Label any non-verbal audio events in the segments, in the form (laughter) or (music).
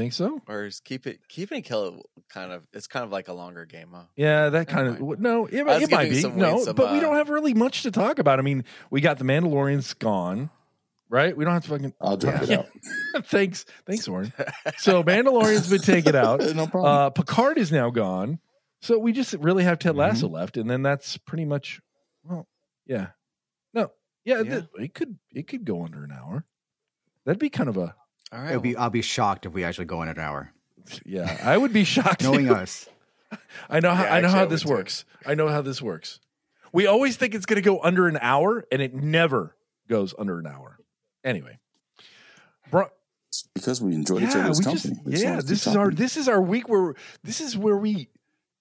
think so? Or is keep it keep it and kill it kind of it's kind of like a longer game, huh? Yeah, that Never kind of mind. no. It, it might be no, Wayne some, but we uh, don't have really much to talk about. I mean, we got the Mandalorian's gone, right? We don't have to fucking. I'll drop Yeah. it out. (laughs) thanks, thanks, Warren. (laughs) So Mandalorian's been taken out. (laughs) no problem. Uh, Picard is now gone. So we just really have Ted Lasso Mm-hmm. left, and then that's pretty much. Well, yeah, no, yeah, Yeah. th- it could it could go under an hour. That'd be kind of a All right. It'll be, I'll be shocked if we actually go in an hour. yeah. I would be (laughs) shocked. Knowing too. us. (laughs) I know how Yeah, I know how I this would too. works. I know how this works. We always think it's going to go under an hour, and it never goes under an hour. Anyway, bro, It's because we enjoy each yeah, we other's just company. Just yeah. This is our this is our week where this is where we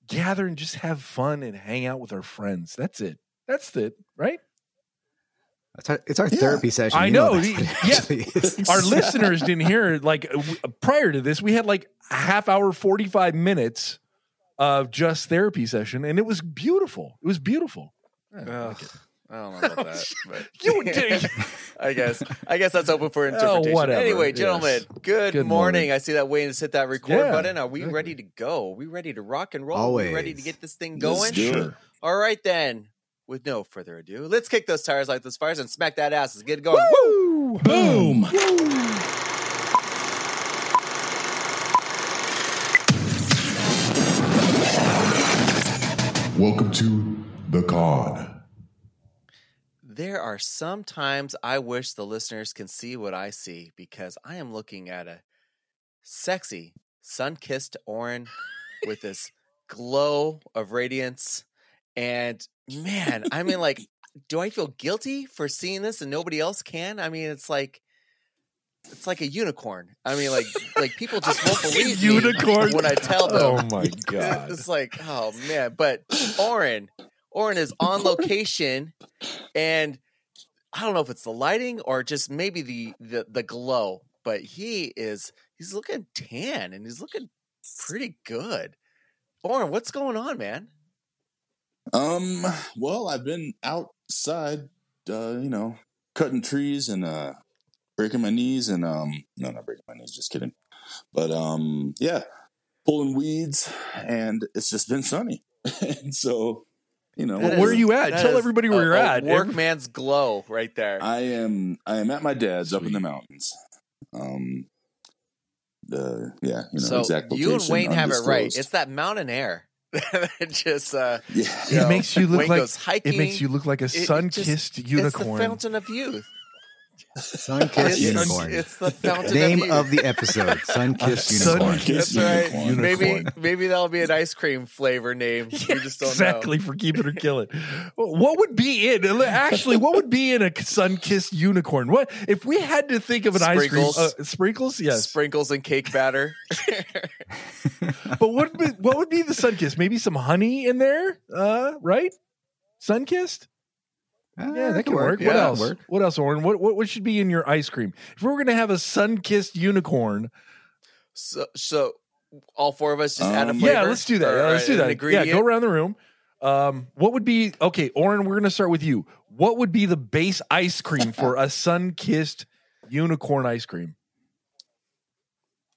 gather and just have fun and hang out with our friends. That's it. That's it, right? It's our, it's our Yeah. therapy session. I You know, that's the- what it yeah. Our (laughs) listeners didn't hear it. Like prior to this, we had like a half hour, forty five minutes of just therapy session, and it was beautiful. It was beautiful. I like Ugh, it. I don't know about that. (laughs) But You did. (laughs) I guess. I guess that's open for Oh, interpretation. whatever, Anyway, yes. gentlemen, good, Good morning. morning. I see that Wayne has hit that record Yeah, button. Are we exactly. ready to go? Are we ready to rock and roll? Are we ready to get this thing going? do. Sure. All right then. With no further ado, let's kick those tires like those fires and smack that ass. Let's get going. Woo! Boom. Welcome to the KON. There are some times I wish the listeners can see what I see because I am looking at a sexy, sun kissed Orin with this glow of radiance. And man, I mean, like, (laughs) do I feel guilty for seeing this and nobody else can? I mean, it's like. It's like a unicorn. I mean, like, like people (laughs) just won't believe me Unicorn. when I tell oh them. Oh my (laughs) god. It's like, oh man. But Oren, Oren is on location, and I don't know if it's the lighting or just maybe the the, the glow, but he is he's looking tan and he's looking pretty good. Oren, what's going on, man? Um. Well, I've been outside, uh, you know, cutting trees and uh, breaking my knees and um, no, not breaking my knees. Just kidding. But um, yeah, pulling weeds, and it's just been sunny, (laughs) and so you know, That Well, where is- are you at? Tell is everybody a- where you're a at. Workman's glow right there. I am I am at my dad's up in the mountains. Um. The yeah, you know so exact you and Wayne have it right. It's that mountain air. (laughs) that just uh, yeah. you It know, makes you look Wayne like hiking. it makes you look like a sun-kissed unicorn. It's the unicorn. fountain of youth. Sun kissed unicorn. it's the fountain Name of of the episode: Sun (laughs) kissed unicorn. sun-kissed That's right. unicorn. Maybe maybe that'll be an ice cream flavor name. we just don't exactly for keep it or kill it. What would be in actually? What would be in a sun-kissed unicorn? What if we had to think of an Sprinkles. ice cream? Uh, sprinkles, yes. Sprinkles and cake batter. (laughs) but what would be, what would be the sun-kissed? Maybe some honey in there, uh, right? Sun-kissed. Ah, Yeah, that could can work. What Yeah, else? Work. What else, Oren? What, what what should be in your ice cream? If we are going to have a sun-kissed unicorn, so so all four of us just add a Um, flavor. yeah, let's do that. or, Yeah, let's do an that. Yeah, go around the room. Um, what would be okay, Oren? We're going to start with you. What would be the base ice cream for a (laughs) sun-kissed unicorn ice cream?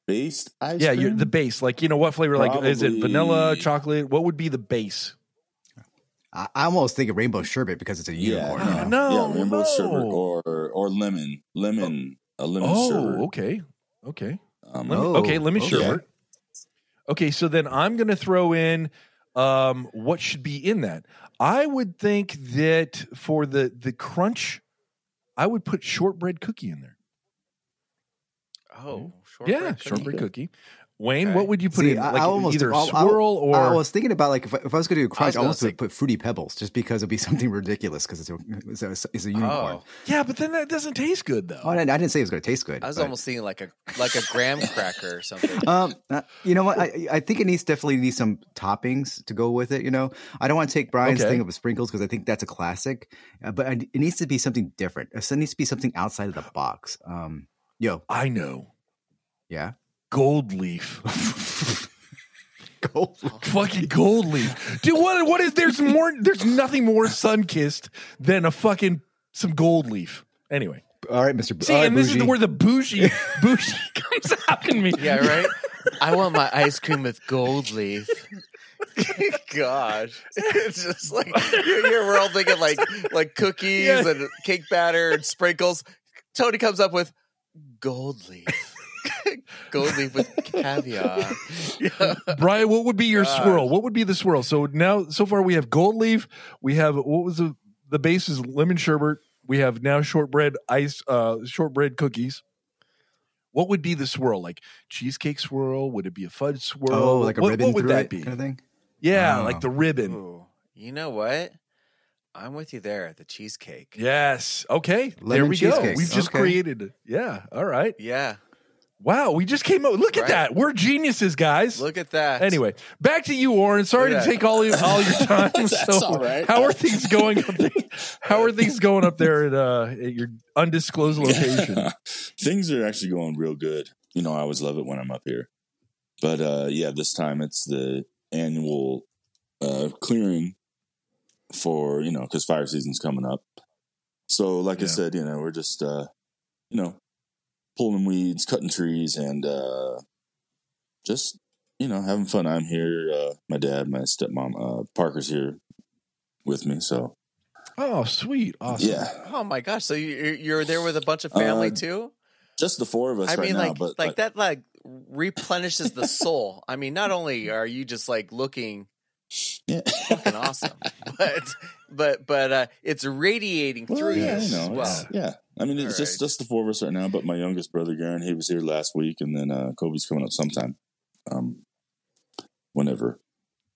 based ice yeah, cream. you're the base. Like you know what flavor? Like is it vanilla, chocolate? What would be the base? I, I almost think of rainbow sherbet because it's a unicorn. Yeah, you Oh, know? no, yeah, rainbow no. sherbet or or lemon, lemon, a lemon sherbet. Oh, sherbet. okay, okay. Um, Let me- Oh, okay, let me okay. sherbet. Okay, so then I'm going to throw in um, what should be in that. I would think that for the the crunch, I would put shortbread cookie in there. Oh, yeah, cookie. shortbread cookie. Wayne, Okay. what would you put See, in? I- Like I almost- either I'll- I'll- swirl or I was thinking about like if I, if I was going to do a crunch, I, gonna almost say- would put fruity pebbles just because it'd be (laughs) something ridiculous because it's a, it's a it's a unicorn. Oh, yeah, but then that doesn't taste good though. Oh, I, didn't, I didn't say it was going to taste good. I was but- almost thinking like a like a graham cracker or something. (laughs) Um, uh, you know what? I, I think it needs definitely needs some toppings to go with it. You know, I don't want to take Brian's Okay. thing of sprinkles because I think that's a classic, uh, but I, it needs to be something different. It needs to be something outside of the box. Um, yo, I know. yeah, Gold leaf. (laughs) gold. leaf. fucking gold leaf. Dude, what what is there's more there's nothing more sun kissed than a fucking some gold leaf. Anyway. All right, Mister. See, and this is where the bougie (laughs) bougie (laughs) comes out in me. Yeah, right. I want my ice cream with gold leaf. Gosh, it's just like you're, you're- we're all thinking like like cookies Yeah. and cake batter and sprinkles. Tony comes up with gold leaf, (laughs) gold leaf with caviar. (laughs) Yeah. Brian, what would be your Gosh. swirl? What would be the swirl? So now, so far, we have gold leaf. We have what was the the base is lemon sherbet. We have now shortbread ice, uh, shortbread cookies. What would be the swirl? Like cheesecake swirl? Would it be a fudge swirl? oh, like a what, ribbon What would through that be? kind of thing. Yeah, Oh. like the ribbon. Ooh, you know what? I'm with you there. The cheesecake. Yes. Okay. there Lemon we go. We've just Okay. created it. Yeah. All right. Yeah. Wow. We just came up. Look at Right. that. We're geniuses, guys. Look at that. Anyway, back to you, Warren. Sorry to take all your, all your (laughs) time. That's so, all right. how are things going up there? How are things going up there at, uh, at your undisclosed location? (laughs) Things are actually going real good. You know, I always love it when I'm up here. But uh yeah, this time it's the annual uh clearing for, you know, cuz fire season's coming up. So like Yeah. I said, you know, we're just uh you know, pulling weeds, cutting trees and uh just you know, having fun. I'm here uh my dad, my stepmom, uh Parker's here with me, so Oh, sweet. Awesome. yeah. Oh my gosh! So you you're there with a bunch of family Uh, too? Just the four of us I right mean, now, like but like uh, that like replenishes the soul. I mean, not only are you just like looking yeah. fucking (laughs) awesome, but but but uh, it's radiating Well, through yeah, you you as know, well. yeah. I mean, it's All just right. just the four of us right now. But my youngest brother, Garen, he was here last week, and then uh, Kobe's coming up sometime, um, whenever.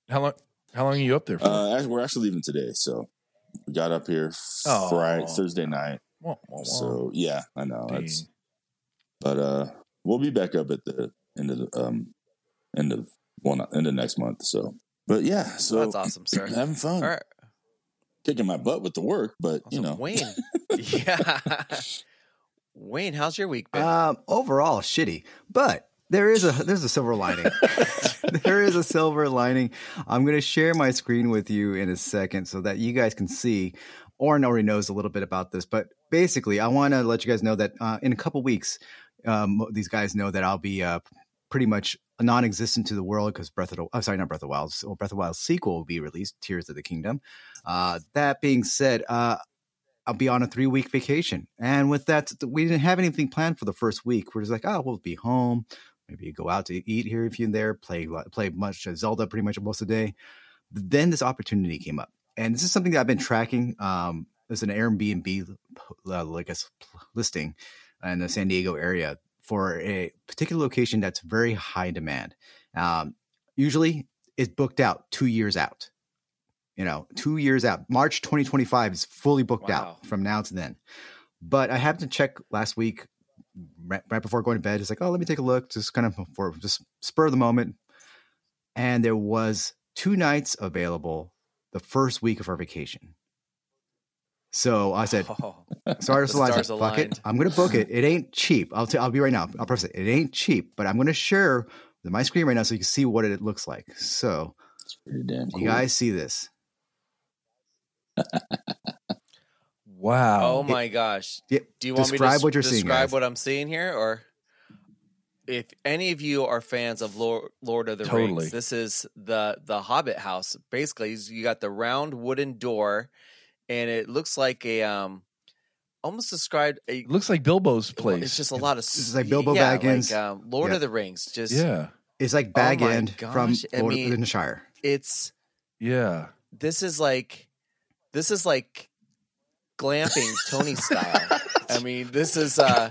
How long? How long are you up there for? Uh, we're actually leaving today, so we got up here Oh. Friday, Thursday night. Wah, wah, wah. So yeah, I know. Dang. It's, but uh, we'll be back up at the end of the um, end of well, not end of next month. So, but yeah, so That's awesome, sir. (clears throat) having fun, All right, kicking my butt with the work, but you know, Wayne. (laughs) yeah, (laughs) Wayne, how's your week been? Um, overall, shitty, but there is a there's a silver lining. (laughs) there is a silver lining. I'm going to share my screen with you in a second so that you guys can see. Oren already knows a little bit about this, but basically, I want to let you guys know that uh, in a couple weeks, um, these guys know that I'll be uh, pretty much non-existent to the world because Breath of the sorry, not Breath of the Wild, so Breath of the Wild sequel will be released, Tears of the Kingdom. Uh, that being said, uh, I'll be on a three week vacation. And with that, we didn't have anything planned for the first week. We're just like, oh, we'll be home. Maybe go out to eat here if you're there, play play much Zelda pretty much most of the day. Then this opportunity came up. And this is something that I've been tracking. Um, there's an Airbnb, uh, like a listing in the San Diego area for a particular location that's very high demand. Um, usually it's booked out two years out. You know, two years out. March 2025 is fully booked Wow. out from now to then. But I happened to check last week, right, right before going to bed. It's like, oh, let me take a look, just kind of for just spur of the moment. And there was two nights available the first week of our vacation. So I said, (laughs) Oh, Stars The aligned. stars Fuck it. I'm gonna book it. It ain't cheap. I'll t- I'll be right now. I'll preface it. It ain't cheap, but I'm gonna share my screen right now so you can see what it looks like. So it's damn cool. you guys see this? (laughs) wow. oh my gosh! Yeah, Do you want me to describe what you're seeing, describe guys. what I'm seeing here, or if any of you are fans of Lord, Lord of the Totally. Rings, this is the the Hobbit house. Basically, you got the round wooden door, and it looks like a um, almost described a. It looks like Bilbo's place. It's just a lot of is like Bilbo yeah, Baggins. like um, Lord Yeah. of the Rings. Just yeah. It's like Oh Bag my End from I Lord mean- in the Shire. it's Yeah. this is like this is like glamping Tony style. I mean, this is uh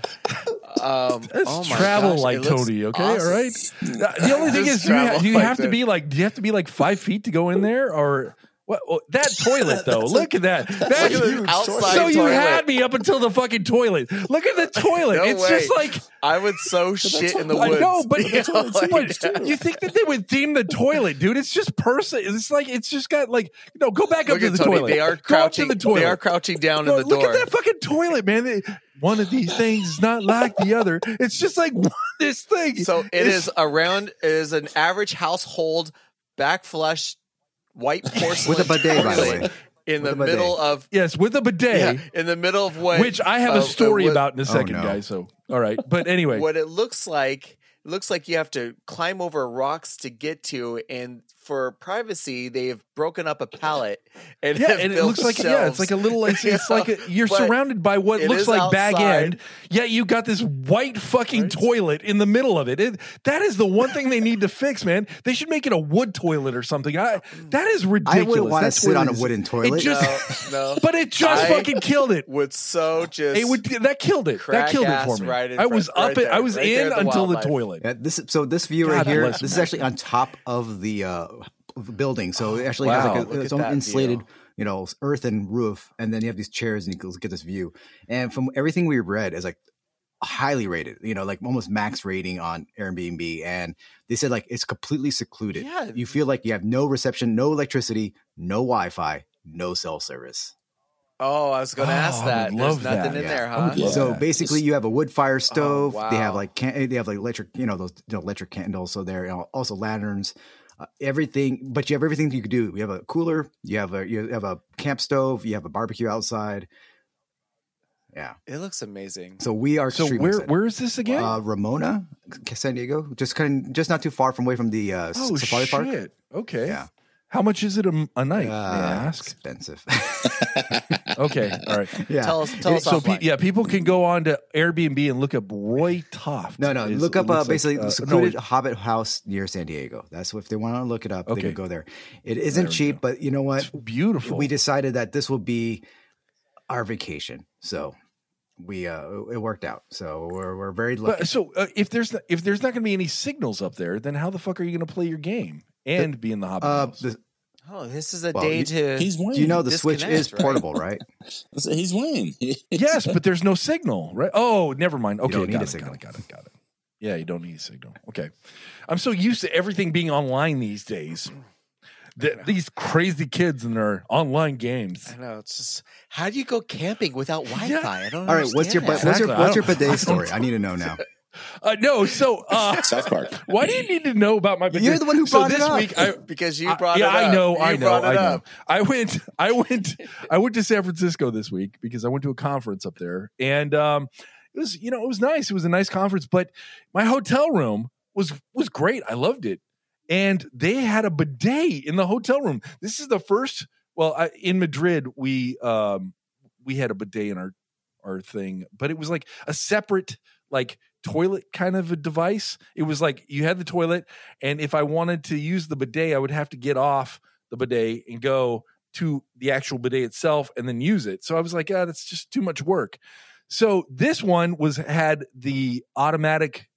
um That's oh my travel gosh, like Tony, okay? awesome. All right. The only thing is, do you, ha- do you like have to this. be like, do you have to be like five feet to go in there, or what? oh, that (laughs) toilet though, look at that. (laughs) That's Look at the huge outside so you toilet. had me up until the fucking toilet. Look at the (laughs) toilet. No it's way. just like I would so shit in the I woods. know, but, You know, like- you think that they would theme the toilet, dude? It's just person. It's like it's just got like no. Go back up to the Tony. toilet. They are to crouching. the toilet. They are crouching down No, in the look door. Look at that fucking toilet, man. It- one of these things is not like the other. It's just like this thing. So it It's- is around. It is an average household back flush white porcelain (laughs) With a bidet, by the way. in the With a middle of Yes, with a bidet, yeah, in the middle of what which I have a uh, story what- about in a second, no. guys. So, all right. But anyway, (laughs) what it looks like looks like you have to climb over rocks to get to and for privacy they've broken up a pallet and yeah, and it looks like yeah, it's like a little. It's, (laughs) it's You like a, know, you're surrounded by what looks is like bag end. Yet you got this white fucking Right. toilet in the middle of it. it. That is the one thing they need to fix, man. They should make it a wood toilet or something. I, that is ridiculous. I ridiculous. wouldn't want to That sit on a wooden toilet. just- no, (laughs) no. But it just I fucking killed it. would so just It would that killed it. That killed it for me. right I was front- up right it. there, I was right in the until the toilet. Yeah, this so this view God right here. bless This is actually on top of the uh, building, so it actually has like a, its at own insulated, view. you know, earthen roof, and then you have these chairs, and you can get this view. And from everything we've read, is like highly rated, you know, like almost max rating on Airbnb, and they said like it's completely secluded. Yeah. you feel like you have no reception, no electricity, no Wi-Fi, no cell service. Oh, I was going to Oh, ask that. would There's love nothing that. in Yeah. there, huh? So that. basically, you have a wood fire oh, stove. They wow. have like can- they have like electric, you know, those you know, electric candles. So there, you know, also lanterns, uh, everything. But you have everything you could do. You have a cooler. You have a you have a camp stove. You have a barbecue outside. Yeah. It looks amazing. So we are So extremely where excited. where is this again? Uh, Ramona, San Diego, just kind of, just not too far from away from the uh, oh safari park. Okay. Yeah. How much is it a, a night? may I Uh, ask? expensive. (laughs) Okay. All right. yeah. Tell us, tell us so pe- yeah, people can go on to Airbnb and look up Roy Toft. No, no. Is- look up uh, looks like, basically uh, the no, secluded Hobbit house near San Diego. That's what if they want to look it up, they Okay. can go there. It isn't There cheap, go. but you know what? it's beautiful. We decided that this will be our vacation, so we uh it worked out. So we're we're very lucky. But, so uh, if there's if there's not going to be any signals up there, then how the fuck are you going to play your game and be in the Hobbit Uh, house? the, Oh, this is a Well, day you- to. He's Wayne. do you know the Switch is right? portable, right? (laughs) He's Wayne. (laughs) yes, but there's no signal, right? Oh, never mind. Okay, don't need got, a it, signal. got it, got it, got it. Yeah, you don't need a signal. Okay, I'm so used to everything being online these days. Th- These crazy kids and their online games. I know. It's just how do you go camping without Wi-Fi? I don't. Know. All right, what's your understand what's your what's your don't- I story? I need to know (laughs) now. Uh, no, so uh, (laughs) South Park. why do you need to know about my? You're the one who so brought it this up. week I, (laughs) because you I- brought yeah, it up. I know, You I know, it I know. up. I went, I went, I went to San Francisco this week because I went to a conference up there, and um, it was, you know, it was nice. It was a nice conference, but my hotel room was was great. I loved it, and they had a bidet in the hotel room. This is the first. Well, I, in Madrid, we um, we had a bidet in our our thing, but it was like a separate like toilet kind of a device. It was like you had the toilet, and if I wanted to use the bidet, I would have to get off the bidet and go to the actual bidet itself and then use it. So I was like, ah, that's just too much work. So this one was had the automatic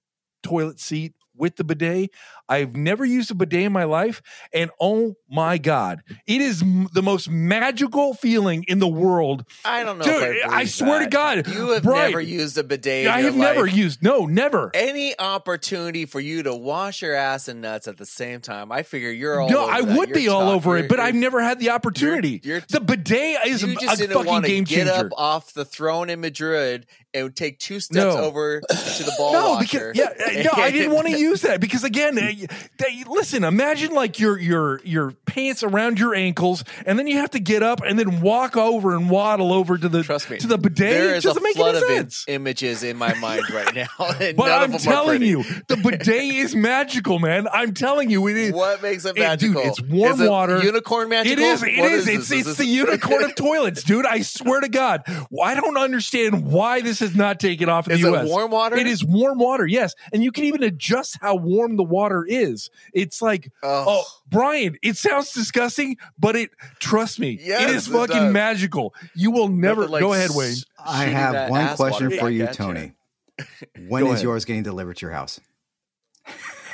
toilet seat with the bidet. I've never used a bidet in my life, and oh my god, it is m- the most magical feeling in the world. I don't know. Dude, I, I swear to. God, you have Brian, never used a bidet. in I have never used no, never. any opportunity for you to wash your ass and nuts at the same time. I figure you're all No, I that. would You're be all over it, but I've never had the opportunity. you're- the bidet is you a, just a didn't fucking game get changer. up off the throne in Madrid and take two steps No. over to the (laughs) ball no, because yeah, no, I didn't want to use that because again, uh, they, listen. Imagine like your your your pants around your ankles, and then you have to get up and then walk over and waddle over to the Trust me, to the bidet. There it is a flood of sense. images in my mind (laughs) right now, But I'm of them are telling you, the bidet is magical, man. I'm telling you, it is. What makes it It- dude, magical? it's warm Is it water. Unicorn magical. It is. It is. It's Is it's this- the unicorn of (laughs) toilets, dude. I swear to God. I don't understand why this has not taken off in Is the it U.S. warm water? It is warm water, yes, and you can even adjust how warm the water is. It's like, Oh. oh, Brian, it sounds disgusting, but it. Trust me, Yes, it is it fucking does. magical. You will never like go ahead, Wayne. I have one question water for back you, Tony. (laughs) When Go yours getting delivered to your house?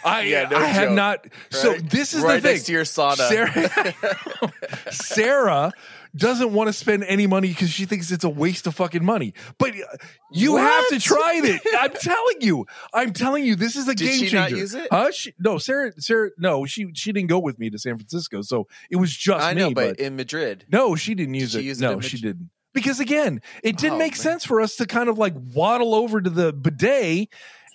I, Yeah, no I have joke. not. So this is right the thing. next to your sauna. Sarah, (laughs) Sarah doesn't want to spend any money because she thinks it's a waste of fucking money. But uh, you have to try it. (laughs) I'm telling you. I'm telling you. This is a Did game she changer. not use it? Huh? She, no, Sarah. Sarah. No, she she didn't go with me to San Francisco, so it was just I me. know, but but in Madrid, no, she didn't use she it. no, in she didn't. Because again, it didn't Oh, make man. sense for us to kind of like waddle over to the bidet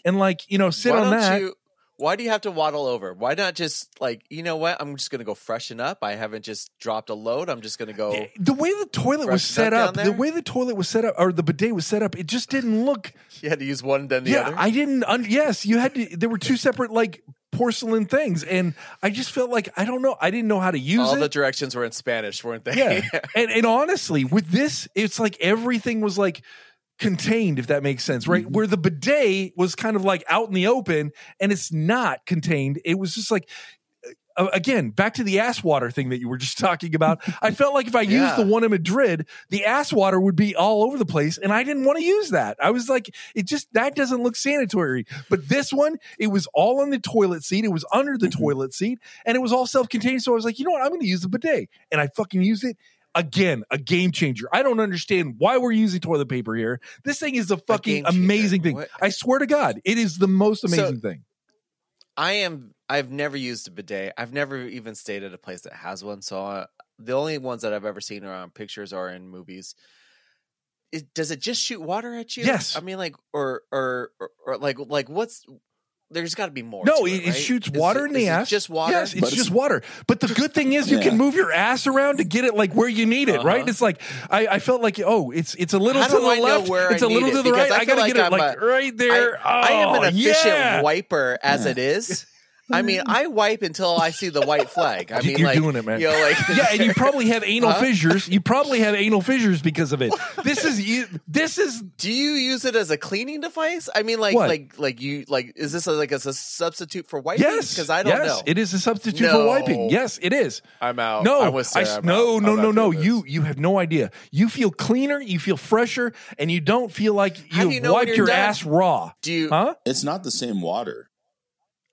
and like you know sit on that. you? Why do you have to waddle over? Why not just like you know what? I'm just gonna go freshen up. I haven't just dropped a load. I'm just gonna go. Eh, The way the toilet was set down up, the way the toilet was set up, or the bidet was set up, it just didn't look. You had to use one then the yeah, other. I didn't. Un- yes, you had to. There were two separate like porcelain things, and I just felt like I don't know. I didn't know how to use All it. the directions were in Spanish, weren't they? yeah, (laughs) and and honestly, with this, it's like everything was like contained, if that makes sense, right? Where the bidet was kind of like out in the open, and it's not contained. It was just like. uh, Again, back to the ass water thing that you were just (laughs) talking about. I (laughs) felt like if I Yeah. used the one in Madrid, the ass water would be all over the place, and I didn't want to use that. I was like, it just that doesn't look sanitary. But this one, it was all on the toilet seat. It was under the toilet seat, and it was all self-contained. So I was like, you know what? I'm going to use the bidet, and I fucking used it. Again, a game changer. I don't understand why we're using toilet paper here. This thing is a fucking changer. amazing thing. What? I swear to God, it is the most So- amazing thing. I am. I've never used a bidet. I've never even stayed at a place that has one. So uh, the only ones that I've ever seen are on pictures or in movies. It, does it just shoot water at you? Yes. I mean, like, or or or, or like, like what's? There's got to be more. No, to it, it right? shoots Is water it- in the is it ass. Just water. Yes, it's But just water. But the good thing is you Yeah. can move your ass around to get it like where you need it, right? Uh-huh. It's like I, I felt like oh, it's it's a little How to the I left, where it's I a little to the right. Because I I, gotta feel get it I'm like a- right there. I, I am Oh, an efficient yeah. wiper as Yeah. it is. I mean, (laughs) I wipe until I see the white flag. I mean, you're like, doing it, man. You know, like (laughs) yeah, and you probably have anal Huh? fissures. You probably have anal fissures because of it. (laughs) This is you. This is Do you use it as a cleaning device? I mean, like, What? like, like you, like, is this a, like as a substitute for wiping? yes, because I don't yes, know. It is a substitute for wiping. Yes, it is. I'm out. No, I'm with Sarah. I- I'm no, out. no, I'm no, no. this. You you have no idea. You feel cleaner. You feel fresher, and you don't feel like you've you know wiped your done? ass raw. do you? Huh? It's not the same water.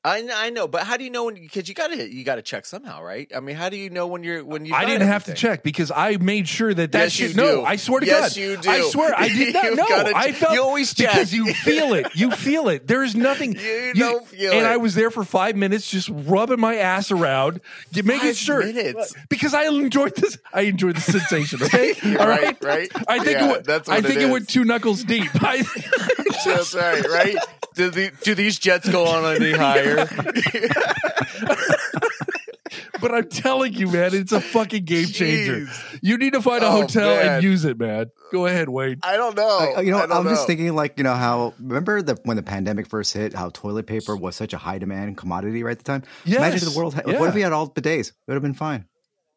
I I know, but how do you know when? Because you got to you got to check somehow, right? I mean, how do you know when you're when you? I didn't have to check because I made sure that that Yes, shit. you No. I swear to Yes, God, you do. I swear I did (laughs) not know. I felt You always check. because you feel it. You (laughs) feel it. There is nothing. You don't feel and it. I was there for five minutes, just rubbing my ass around, making Five sure minutes? because I enjoyed this. I enjoyed the sensation. Okay, (laughs) all right, right. I think Yeah, it went, that's I think it it, went two knuckles deep. I, That's right, right. Do, the, do these jets go on any higher? (laughs) but I'm telling you, man, it's a fucking game changer. Jeez. You need to find a Oh, hotel man. and use it, man. Go ahead, Wade. I don't know. I- you know, I don't I'm just thinking like you know how remember the when the pandemic first hit, how toilet paper was such a high demand commodity right at the time. Imagine Yes. if the world. Had, Yeah. What if we had all bidets? It would have been fine.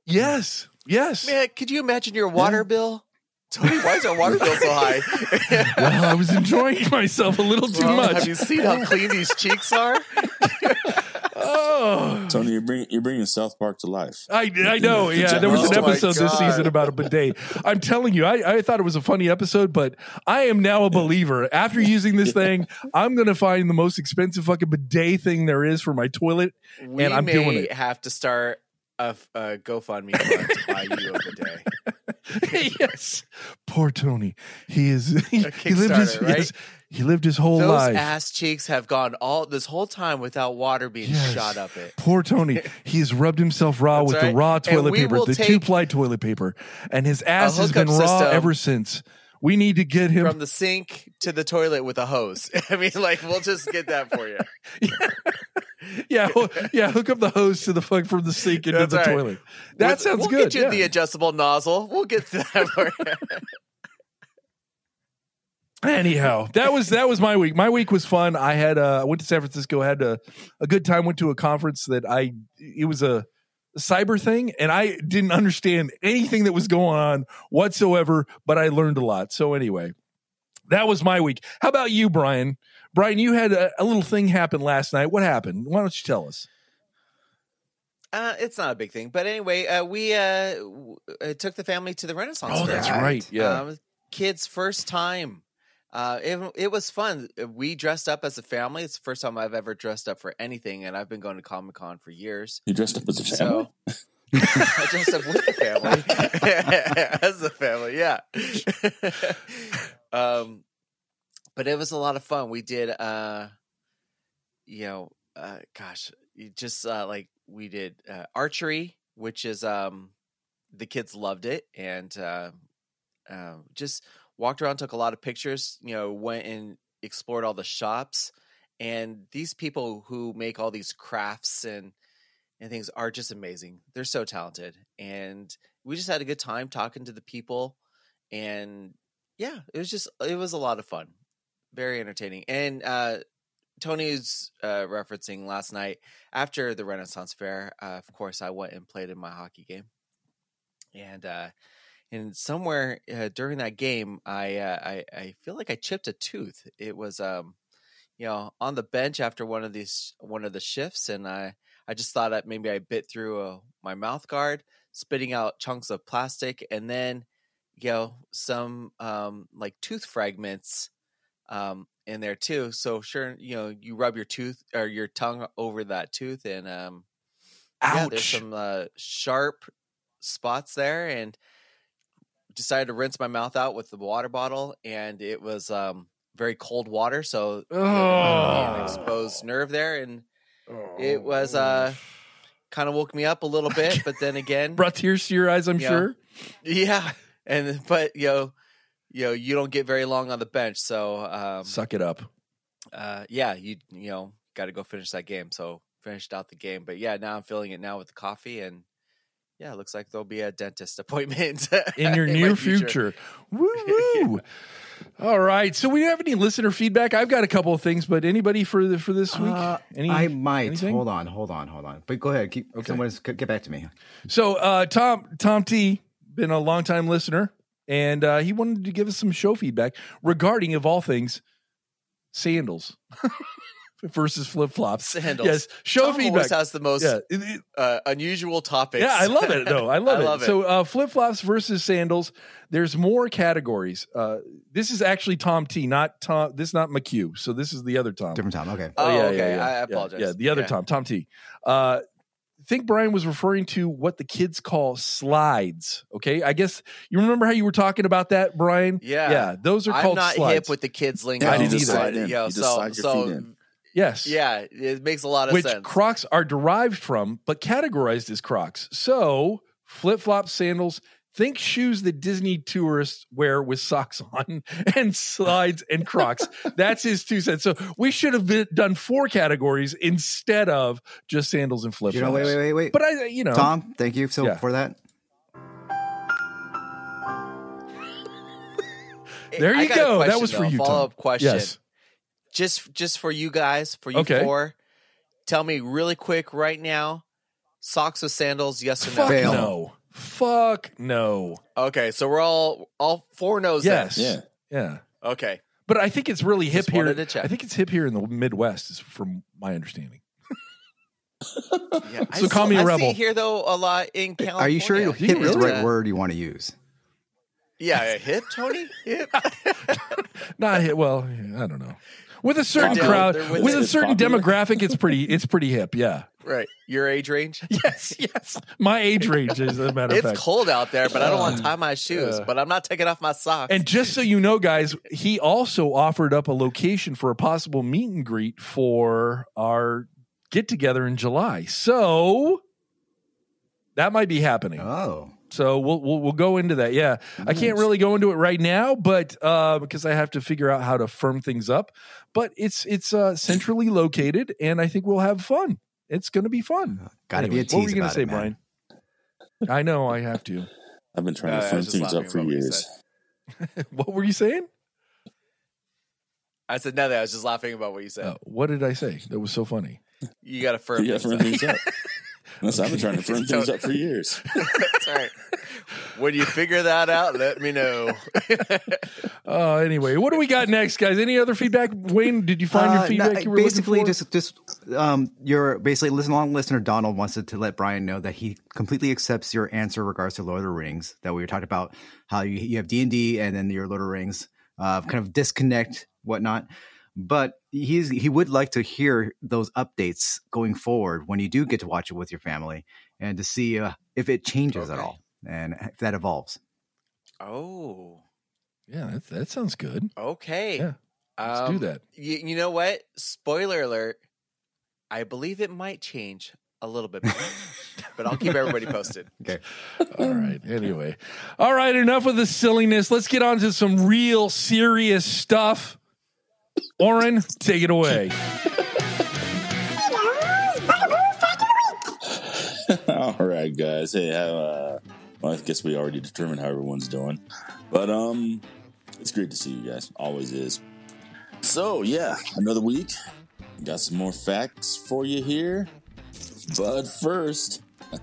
Yes, yes. Man, could you imagine your water bill? Tony, why is our water bill so high? (laughs) well, I was enjoying myself a little too Well, much. Have you seen how clean these cheeks are? oh, Tony, you're bringing you're bringing South Park to life. I, I know. Yeah, there was an Oh episode this season about a bidet. I'm telling you, I, I thought it was a funny episode, but I am now a believer. After using this (laughs) thing, I'm going to find the most expensive fucking bidet thing there is for my toilet. We And I'm may doing it. have to start a, a GoFundMe fund to buy you a bidet. (laughs) yes. Poor Tony. He is, (laughs) he, he lived his, right? yes, he lived his whole Those life. ass cheeks have gone all this whole time without water being Yes. shot up it. Poor Tony. (laughs) He has rubbed himself raw That's with right. the raw toilet paper, the two ply toilet paper, and his ass has been raw system ever since. We need to get him. From the sink to the toilet with a hose. (laughs) I mean, like we'll just get that for you. (laughs) yeah, yeah. Hook up the hose to the fuck from the sink into That's the right. toilet. That sounds we'll good. get you yeah. the adjustable nozzle. We'll get that for you. (laughs) Anyhow, that was that was my week. My week was fun. I had uh, I went to San Francisco, had a, a good time. Went to a conference that I it was a cyber thing, and I didn't understand anything that was going on whatsoever. But I learned a lot. So anyway, that was my week. How about you, Brian? Brian, you had a, a little thing happen last night. What happened? Why don't you tell us? Uh, it's not a big thing, but anyway, uh, we uh, w- uh, took the family to the Renaissance. Oh, Fair. that's right. Yeah. um, kids' first time. Uh, it, it was fun. We dressed up as a family. It's the first time I've ever dressed up for anything, and I've been going to Comic Con for years. You dressed up as a family. So (laughs) I dressed up with the family, (laughs) as a family, yeah. (laughs) um, but it was a lot of fun. We did, uh, you know, uh, gosh, you just uh, like we did uh, archery, which is um, the kids loved it, and uh, um, just walked around, took a lot of pictures. You know, went and explored all the shops. and these people who make all these crafts and and things are just amazing. They're so talented, and we just had a good time talking to the people, and yeah, it was just it was a lot of fun, very entertaining. And uh, Tony's uh, referencing last night after the Renaissance Fair. Uh, of course, I went and played in my hockey game, and uh, and somewhere uh, during that game, I, uh, I I feel like I chipped a tooth. It was um, you know, on the bench after one of these one of the shifts, and I I just thought that maybe I bit through a, my mouth guard, spitting out chunks of plastic, and then you know some um, like tooth fragments um, in there too. So sure, you know, you rub your tooth or your tongue over that tooth, and um, yeah, there's some uh, sharp spots there, and decided to rinse my mouth out with the water bottle, and it was um, very cold water, so you know, be an Oh. exposed nerve there, and it was uh, kind of woke me up a little bit. But then again, brought tears to your eyes. I'm Yeah. sure. (laughs) yeah, and but you know, you know, you don't get very long on the bench, so um, Suck it up. uh, yeah, you you know, got to go finish that game. So finished out the game, but yeah, now I'm feeling it now with the coffee, and yeah, it looks like there'll be a dentist (laughs) appointment in your my near future. Woo (laughs) woo. All right. So we have any listener feedback? I've got a couple of things, but anybody for the for this week? Uh, Any, I might. anything? Hold on, hold on, hold on. But go ahead. Keep. Okay. Someone get back to me. So uh, Tom Tom T been a long time listener, and uh, he wanted to give us some show feedback regarding, of all things, sandals (laughs) versus flip flops. (laughs) Sandals. Yes, show Tom feedback. always has the most yeah, it- it- uh, unusual topics. yeah, I love it. though. I (laughs) love I it. love it. So uh, flip flops versus sandals. There's more categories. Uh, this is actually Tom T, not Tom. This is not McHugh. So this is the other Tom. Different time. Okay. Oh, yeah, okay. yeah, yeah, I apologize. Yeah, the other Yeah. Tom, Tom T. Uh, think Brian was referring to what the kids call slides. Okay, I guess you remember how you were talking about that, Brian. Yeah. yeah, those are I'm called not slides. hip with the kids lingo. Yeah, I didn't either. slide in. Yo, you just so, slide your so feet in. Yes, yeah, it makes a lot of which sense. Crocs are derived from, but categorized as Crocs. So flip flops, sandals. Think shoes that Disney tourists wear with socks (laughs) on, and slides and Crocs. That's his two cents. So we should have been, done four categories instead of just sandals and flip You flops. know, wait, wait, wait, wait. But I, you know, Tom, thank you so Yeah. for that. There I you got a go. That question, was for though, you, Follow up question. Yes. Just just for you guys, for you Okay. four. Tell me really quick right now. Socks with sandals, yes or no? Fuck no. Fuck no. Okay, so we're all all four knows Yes. Yeah. Yeah. Okay. But I think it's really hip Just here. to check. I think it's hip here in the Midwest, is from my understanding. Yeah. I So call see- me a see rebel. it here though a lot in California. Are you sure you hip is the right word you want to use? Yeah, hip, Tony? Hip. (laughs) Not hip. Well, I don't know. With a certain They're- crowd, they're with with a certain popular. demographic, it's pretty. It's pretty hip. Yeah. (laughs) right. Your age range? (laughs) Yes. Yes. My age range, as a matter of It's fact. cold out there, but I don't want to tie my shoes. Uh, but I'm not taking off my socks. And just so you know, guys, he also offered up a location for a possible meet and greet for our get together in July. So that might be happening. Oh, So we'll, we'll we'll go into that. Yeah, I can't really go into it right now, but uh, because I have to figure out how to firm things up. But it's it's uh, centrally located, and I think we'll have fun. It's going to be fun. got to be a tease What were you gonna say, it. Brian? I know I have to. (laughs) I've been trying Uh, to firm things up for about what you years. (laughs) what were you saying? I said nothing. I was just laughing about what you said. Uh, what did I say? That was so funny. You got to firm You got to firm things up. (laughs) That's I've been trying to (laughs) firm things up for years. (laughs) That's right. When you figure that out, let me know. (laughs) Uh, anyway, what do we got next, guys? Any other feedback? Wayne, did you find your Uh, feedback no, you were basically looking for? just just um your basically listen long listener Donald wants to, to let Brian know that he completely accepts your answer regards to Lord of the Rings that we were talking about how you you have D and D and then your Lord of the Rings uh kind of disconnect whatnot. But he's he would like to hear those updates going forward when you do get to watch it with your family and to see uh, if it changes at all and if that evolves. oh, yeah, that, that sounds good. okay. Yeah, Let's Um, do that. You, you know what? Spoiler alert. I believe it might change a little bit, (laughs) but I'll keep everybody posted. (laughs) Okay. All right. Anyway, all right. Enough of the silliness. Let's get on to some real serious stuff. Oren, take it away. (laughs) All right, guys. Hey, how, uh, well, I guess we already determined how everyone's doing, but um, it's great to see you guys. Always is. So yeah, another week. Got some more facts for you here, but first, (laughs)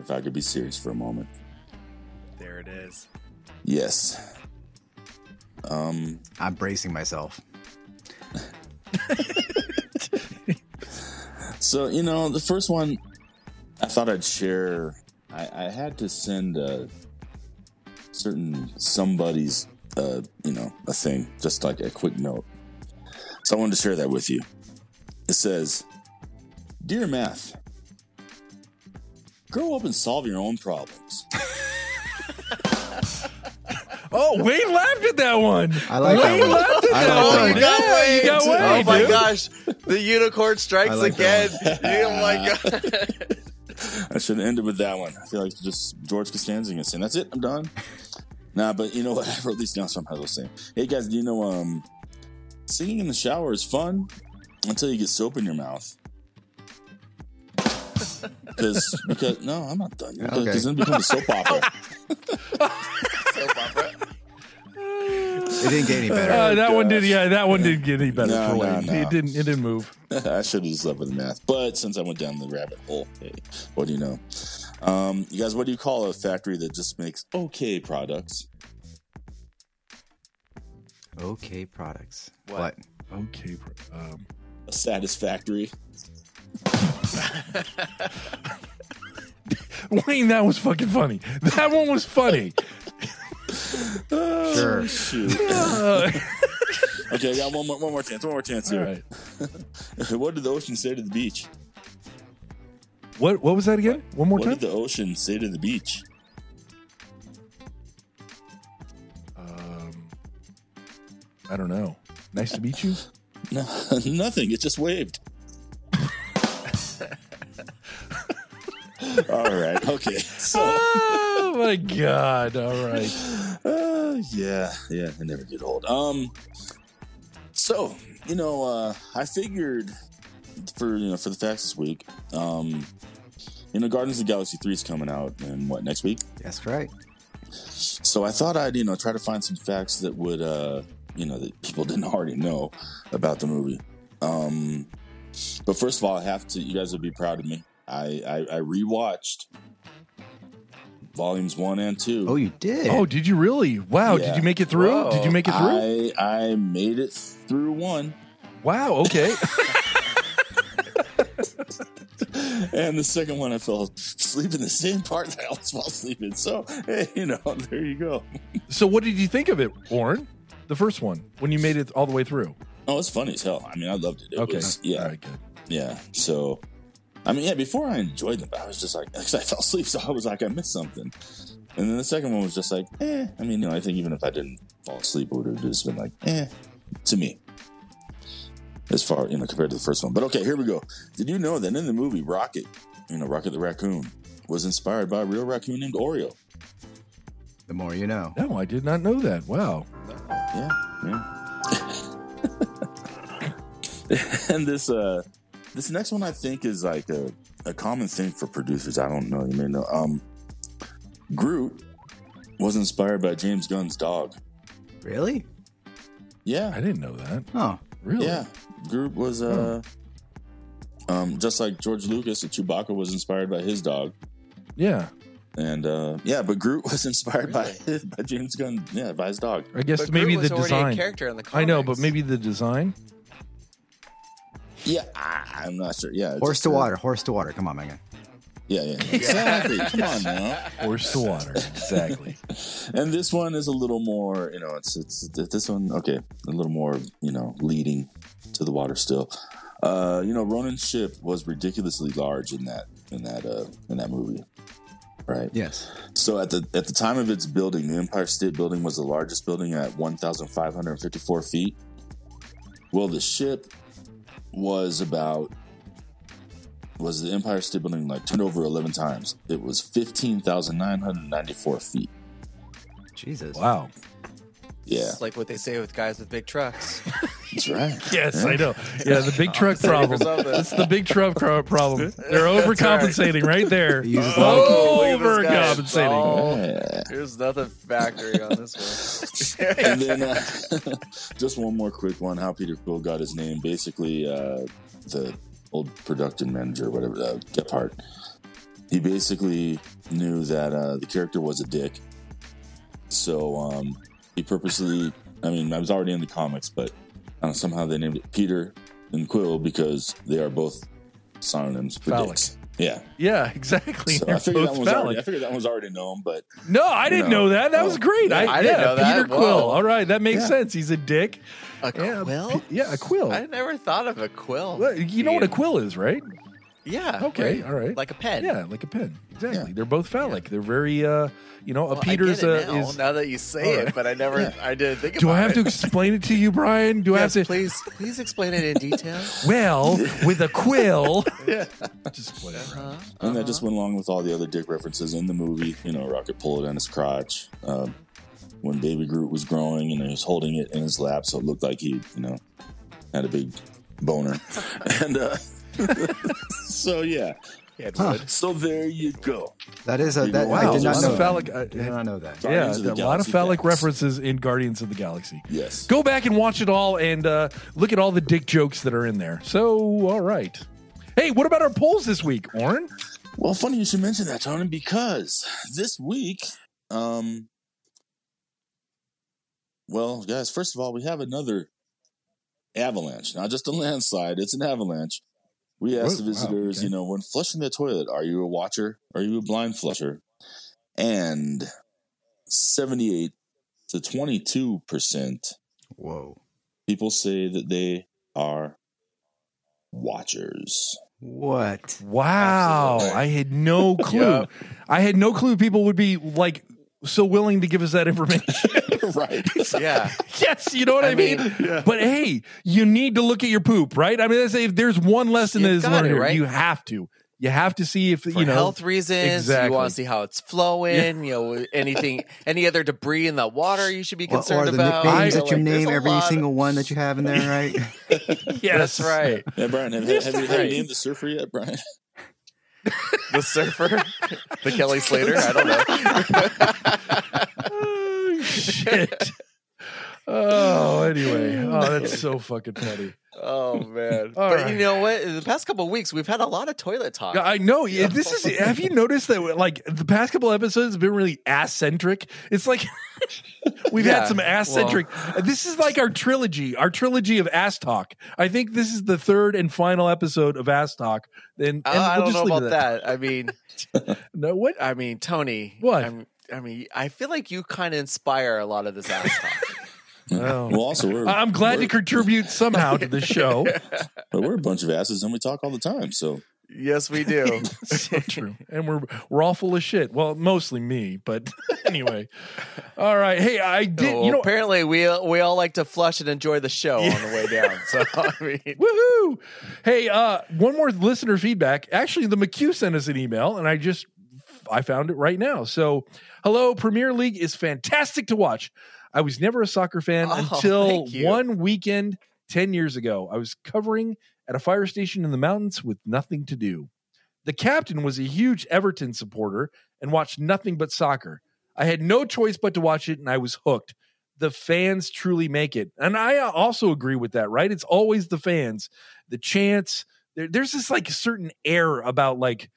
if I could be serious for a moment, There it is. yes. Um, I'm bracing myself. So you know, the first one, I thought I'd share. I, I had to send a certain somebody's, uh, you know, a thing, just like a quick note. So I wanted to share that with you. It says, "Dear Math, grow up and solve your own problems." Oh, Wayne laughed at that one. I like that Wayne one. laughed at I that like Oh, that one. you got Yeah, you got. Wayne, Oh my dude. gosh. The unicorn strikes like again. (laughs) oh my god. (laughs) I should have ended with that one. I feel like just George Costanza gonna say, "That's it, I'm done." Nah, but you know what? (laughs) I wrote these down somehow. I was saying, "Hey guys, do you know um, singing in the shower is fun until you get soap in your mouth." Because because no, I'm not done. Because Okay. then it becomes a soap opera. Soap opera. It didn't get any better. Uh, that one did, yeah. That one didn't get any better No, for no, Wayne. no. It didn't. It didn't move. (laughs) I should have just left with the math, but since I went down the rabbit hole, hey, what do you know? Um, you guys, what do you call a factory that just makes okay products? okay, products. What? Okay. Um, A satisfactory. (laughs) Wayne, that was fucking funny. That one was funny. (laughs) Sure. (laughs) Shoot. (laughs) Okay, I got one more, one more chance. One more chance all here. right. (laughs) what did the ocean say to the beach? What? What was that again? One more What time. did the ocean say to the beach? Um, I don't know. Nice to meet you. No, nothing. It just waved. (laughs) All right. Okay. (laughs) So, oh my god! All right. (laughs) uh, yeah, yeah, I never get old. Um, so you know, uh, I figured for you know for the facts this week, um, you know, Guardians of the Galaxy three is coming out, and what next week? That's right. So I thought I'd you know try to find some facts that would uh you know that people didn't already know about the movie. Um, but first of all, I have to. You guys will be proud of me. I I, I rewatched volumes one and two. Oh, you did. Oh, did you really? Wow! Yeah. Did you make it through? Whoa. Did you make it through? I I made it through one, wow. Okay. (laughs) (laughs) and the second one I fell asleep in the same part that I was fall asleep in. So hey, you know, (laughs) there you go. so, what did you think of it, Warren? The first one when you made it all the way through. Oh, it's funny as hell. I mean, I loved it. It okay. was yeah. All right. Good. Yeah. So, I mean, yeah, before I enjoyed them, but I was just like, (laughs) because I fell asleep, so I was like, I missed something. And then the second one was just like, eh. I mean, you know, I think even if I didn't fall asleep, it would have just been like, eh, to me. As far, you know, compared to the first one. But okay, here we go. Did you know that in the movie Rocket, you know, Rocket the Raccoon, was inspired by a real raccoon named Oreo? The more you know. No, I did not know that. Wow. Yeah, yeah. (laughs) and this uh this next one I think is like a, a common thing for producers. I don't know, you may know. Um Groot was inspired by James Gunn's dog. Really? Yeah. I didn't know that. Oh, Really? Yeah. Groot was uh um just like George Lucas, Chewbacca was inspired by his dog. Yeah. And uh yeah, but Groot was (laughs) inspired by (laughs) by James Gunn, yeah, by his dog. I guess But maybe Groot was the already a design. character in the I know, but maybe the design. Yeah, I, I'm not sure. Yeah. horse to water. Horse to water. Come on, Megan. Yeah, yeah. Exactly. Come on now. (laughs) Horse to water. Exactly. (laughs) and this one is a little more you know it's it's this one okay a little more you know leading to the water still uh you know ronan's ship was ridiculously large in that in that uh in that movie right Yes. so at the at the time of its building the empire state building was the largest building at 1554 feet well the ship was about was the empire state building like turned over 11 times it was 15994 feet Jesus. Wow. Yeah, It's like what they say with guys with big trucks. (laughs) that's right. Yes, I know. Yeah, the big truck problem. It's the big truck pro- problem. They're overcompensating right there. He uses a lot of- Oh, look at this guy. Overcompensating. Oh, Yeah. There's nothing factory on this one. (laughs) and then uh, (laughs) just one more quick one how peter quill got his name basically uh, the old production manager whatever uh, Gephardt, he basically knew that uh, the character was a dick so um, he purposely i mean i was already in the comics but uh, somehow they named it peter and quill because they are both synonyms for Phallic. dicks yeah Yeah, exactly. so I figured, that one was already. I figured that one was already known but No, I didn't No. know that. That was Oh. great. I, I didn't yeah, know that. Peter Whoa. Quill. All right, that makes Yeah. sense. He's a dick. A Yeah, quill? Yeah, a quill. I never thought of a quill. Well, you know what a quill is, right? Yeah. Okay, right. all right. Like a pen. Yeah, like a pen. Exactly. Yeah. They're both phallic. They're very, uh, you know, Well, a Peter's I get uh, it now, is. now that you say All it, but I never, Yeah. I didn't think Do about I have it. to explain it to you, Brian? Do I have to? please, please explain it in detail. (laughs) Well, with a quill. (laughs) Just whatever. Uh-huh. And that just went along with all the other dick references in the movie. You know, Rocket pulled it on his crotch. Um, when Baby Groot was growing and he was holding it in his lap, so it looked like he, you know, had a big boner. (laughs) and uh, so, yeah. Huh. So there you go. That is a You that know, I Wow, did a not lot know. of that. phallic. Uh, Did not know that. yeah, Guardians of the a lot of phallic fans. references in Guardians of the Galaxy. Yes. Go back and watch it all and uh, look at all the dick jokes that are in there. So, all right. Hey, what about our polls this week, Oren? Well, funny you should mention that, Tony, because this week, um, well, guys, first of all, we have another avalanche, not just a landslide; it's an avalanche. We asked Whoa, the wow, visitors, okay. you know, when flushing the toilet, are you a watcher? Are you a blind flusher? And seventy-eight to twenty-two percent Whoa. people say that they are watchers. What? Wow, Absolutely. I had no clue. Yep. I had no clue people would be like so willing to give us that information. (laughs) (laughs) right. Yeah. yes, you know what I, I mean. mean, But hey, you need to look at your poop, right? I mean, that's, if there's one lesson that You've is got learned it, right? you have to. You have to see if For you know. health reasons, exactly. you want to see how it's flowing. You know, anything, any other debris in the water, you should be Or, concerned or the about. nicknames You that you like, name every lot of- single one that you have in there, right? (laughs) yes, That's right. Yeah, Brian, have, have, have you, have you Right. named the surfer yet, Brian? (laughs) The surfer, the Kelly Slater. I don't know. (laughs) oh, shit. Oh, anyway. Oh, that's (laughs) so fucking funny. Oh man! All but right. you know what? In the past couple of weeks, we've had a lot of toilet talk. Yeah, I know. Yeah, This is. Have you noticed that? Like the past couple episodes have been really ass centric. It's like (laughs) we've had some ass centric. (laughs) this is like our trilogy, our trilogy of ass talk. I think this is the third and final episode of ass talk. And, and Uh, I we'll don't just know about at that. I mean, No, what? I mean, Tony. What? I'm, I mean, I feel like you kind of inspire a lot of this ass talk. Oh. Well, also, we're, I'm glad to we're, contribute somehow to the show. (laughs) but we're a bunch of asses and we talk all the time. So yes, we do. (laughs) (laughs) so true. And we're we're all full of shit. Well, mostly me, but anyway. All right. Hey, I did. Well, you know, apparently we we all like to flush and enjoy the show on the way down. So I mean, Woohoo! Hey, uh, one more listener feedback. Actually, the McHugh sent us an email, and I just I found it right now. So, hello, Premier League is fantastic to watch. I was never a soccer fan Oh, (laughs) until one weekend ten years ago. I was covering at a fire station in the mountains with nothing to do. The captain was a huge Everton supporter and watched nothing but soccer. I had no choice but to watch it, and I was hooked. The fans truly make it. And I uh, also agree with that, right? It's always the fans, the chants. There, there's this like certain air about like,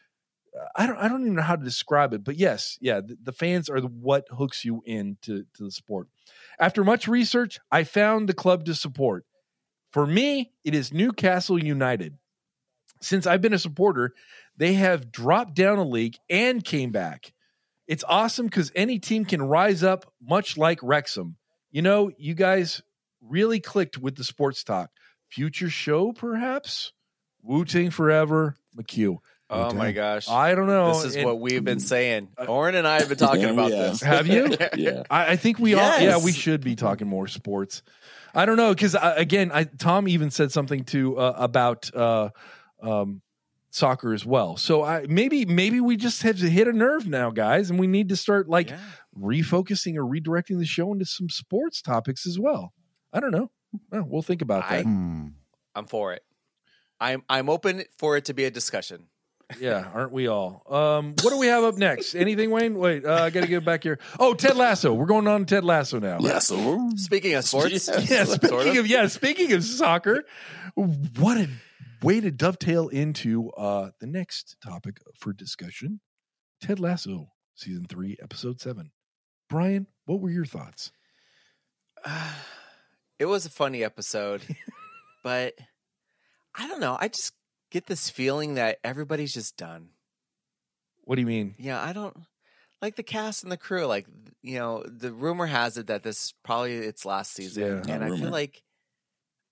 I don't, I don't even know how to describe it, but yes, yeah, the, the fans are what hooks you into to the sport. After much research, I found the club to support. For me, it is Newcastle United. Since I've been a supporter, they have dropped down a league and came back. It's awesome because any team can rise up, much like Wrexham. You know, you guys really clicked with the sports talk. Future show, perhaps? Wu Tang Forever, McHugh. Oh my gosh, I don't know. this is And what we've been saying. Oren and I have been talking Yeah, about have. this. (laughs) Have you? (laughs) yeah, I, I think we all, yeah, we should be talking more sports. I don't know because again, I, Tom even said something to uh, about uh, um, soccer as well. So I maybe maybe we just have to hit a nerve now, guys, and we need to start like Yeah. refocusing or redirecting the show into some sports topics as well. I don't know. Well, we'll think about that. Hmm. I'm for it. I'm I'm open for it to be a discussion. Yeah, aren't we all? Um, what do we have up next? Anything, Wayne? Wait, uh, I got to get back here. Oh, Ted Lasso. We're going on Ted Lasso now. Lasso. Speaking of sports, Yeah, (laughs) Yeah, sort speaking of yeah, speaking of soccer, what a way to dovetail into uh the next topic for discussion. Ted Lasso, season three, episode seven. Brian, what were your thoughts? (sighs) it was a funny episode, (laughs) but I don't know. I just get this feeling that everybody's just done. What do you mean? Yeah, I don't like the cast and the crew. Like, you know, the rumor has it that this probably its last season, Yeah. Not and a I feel like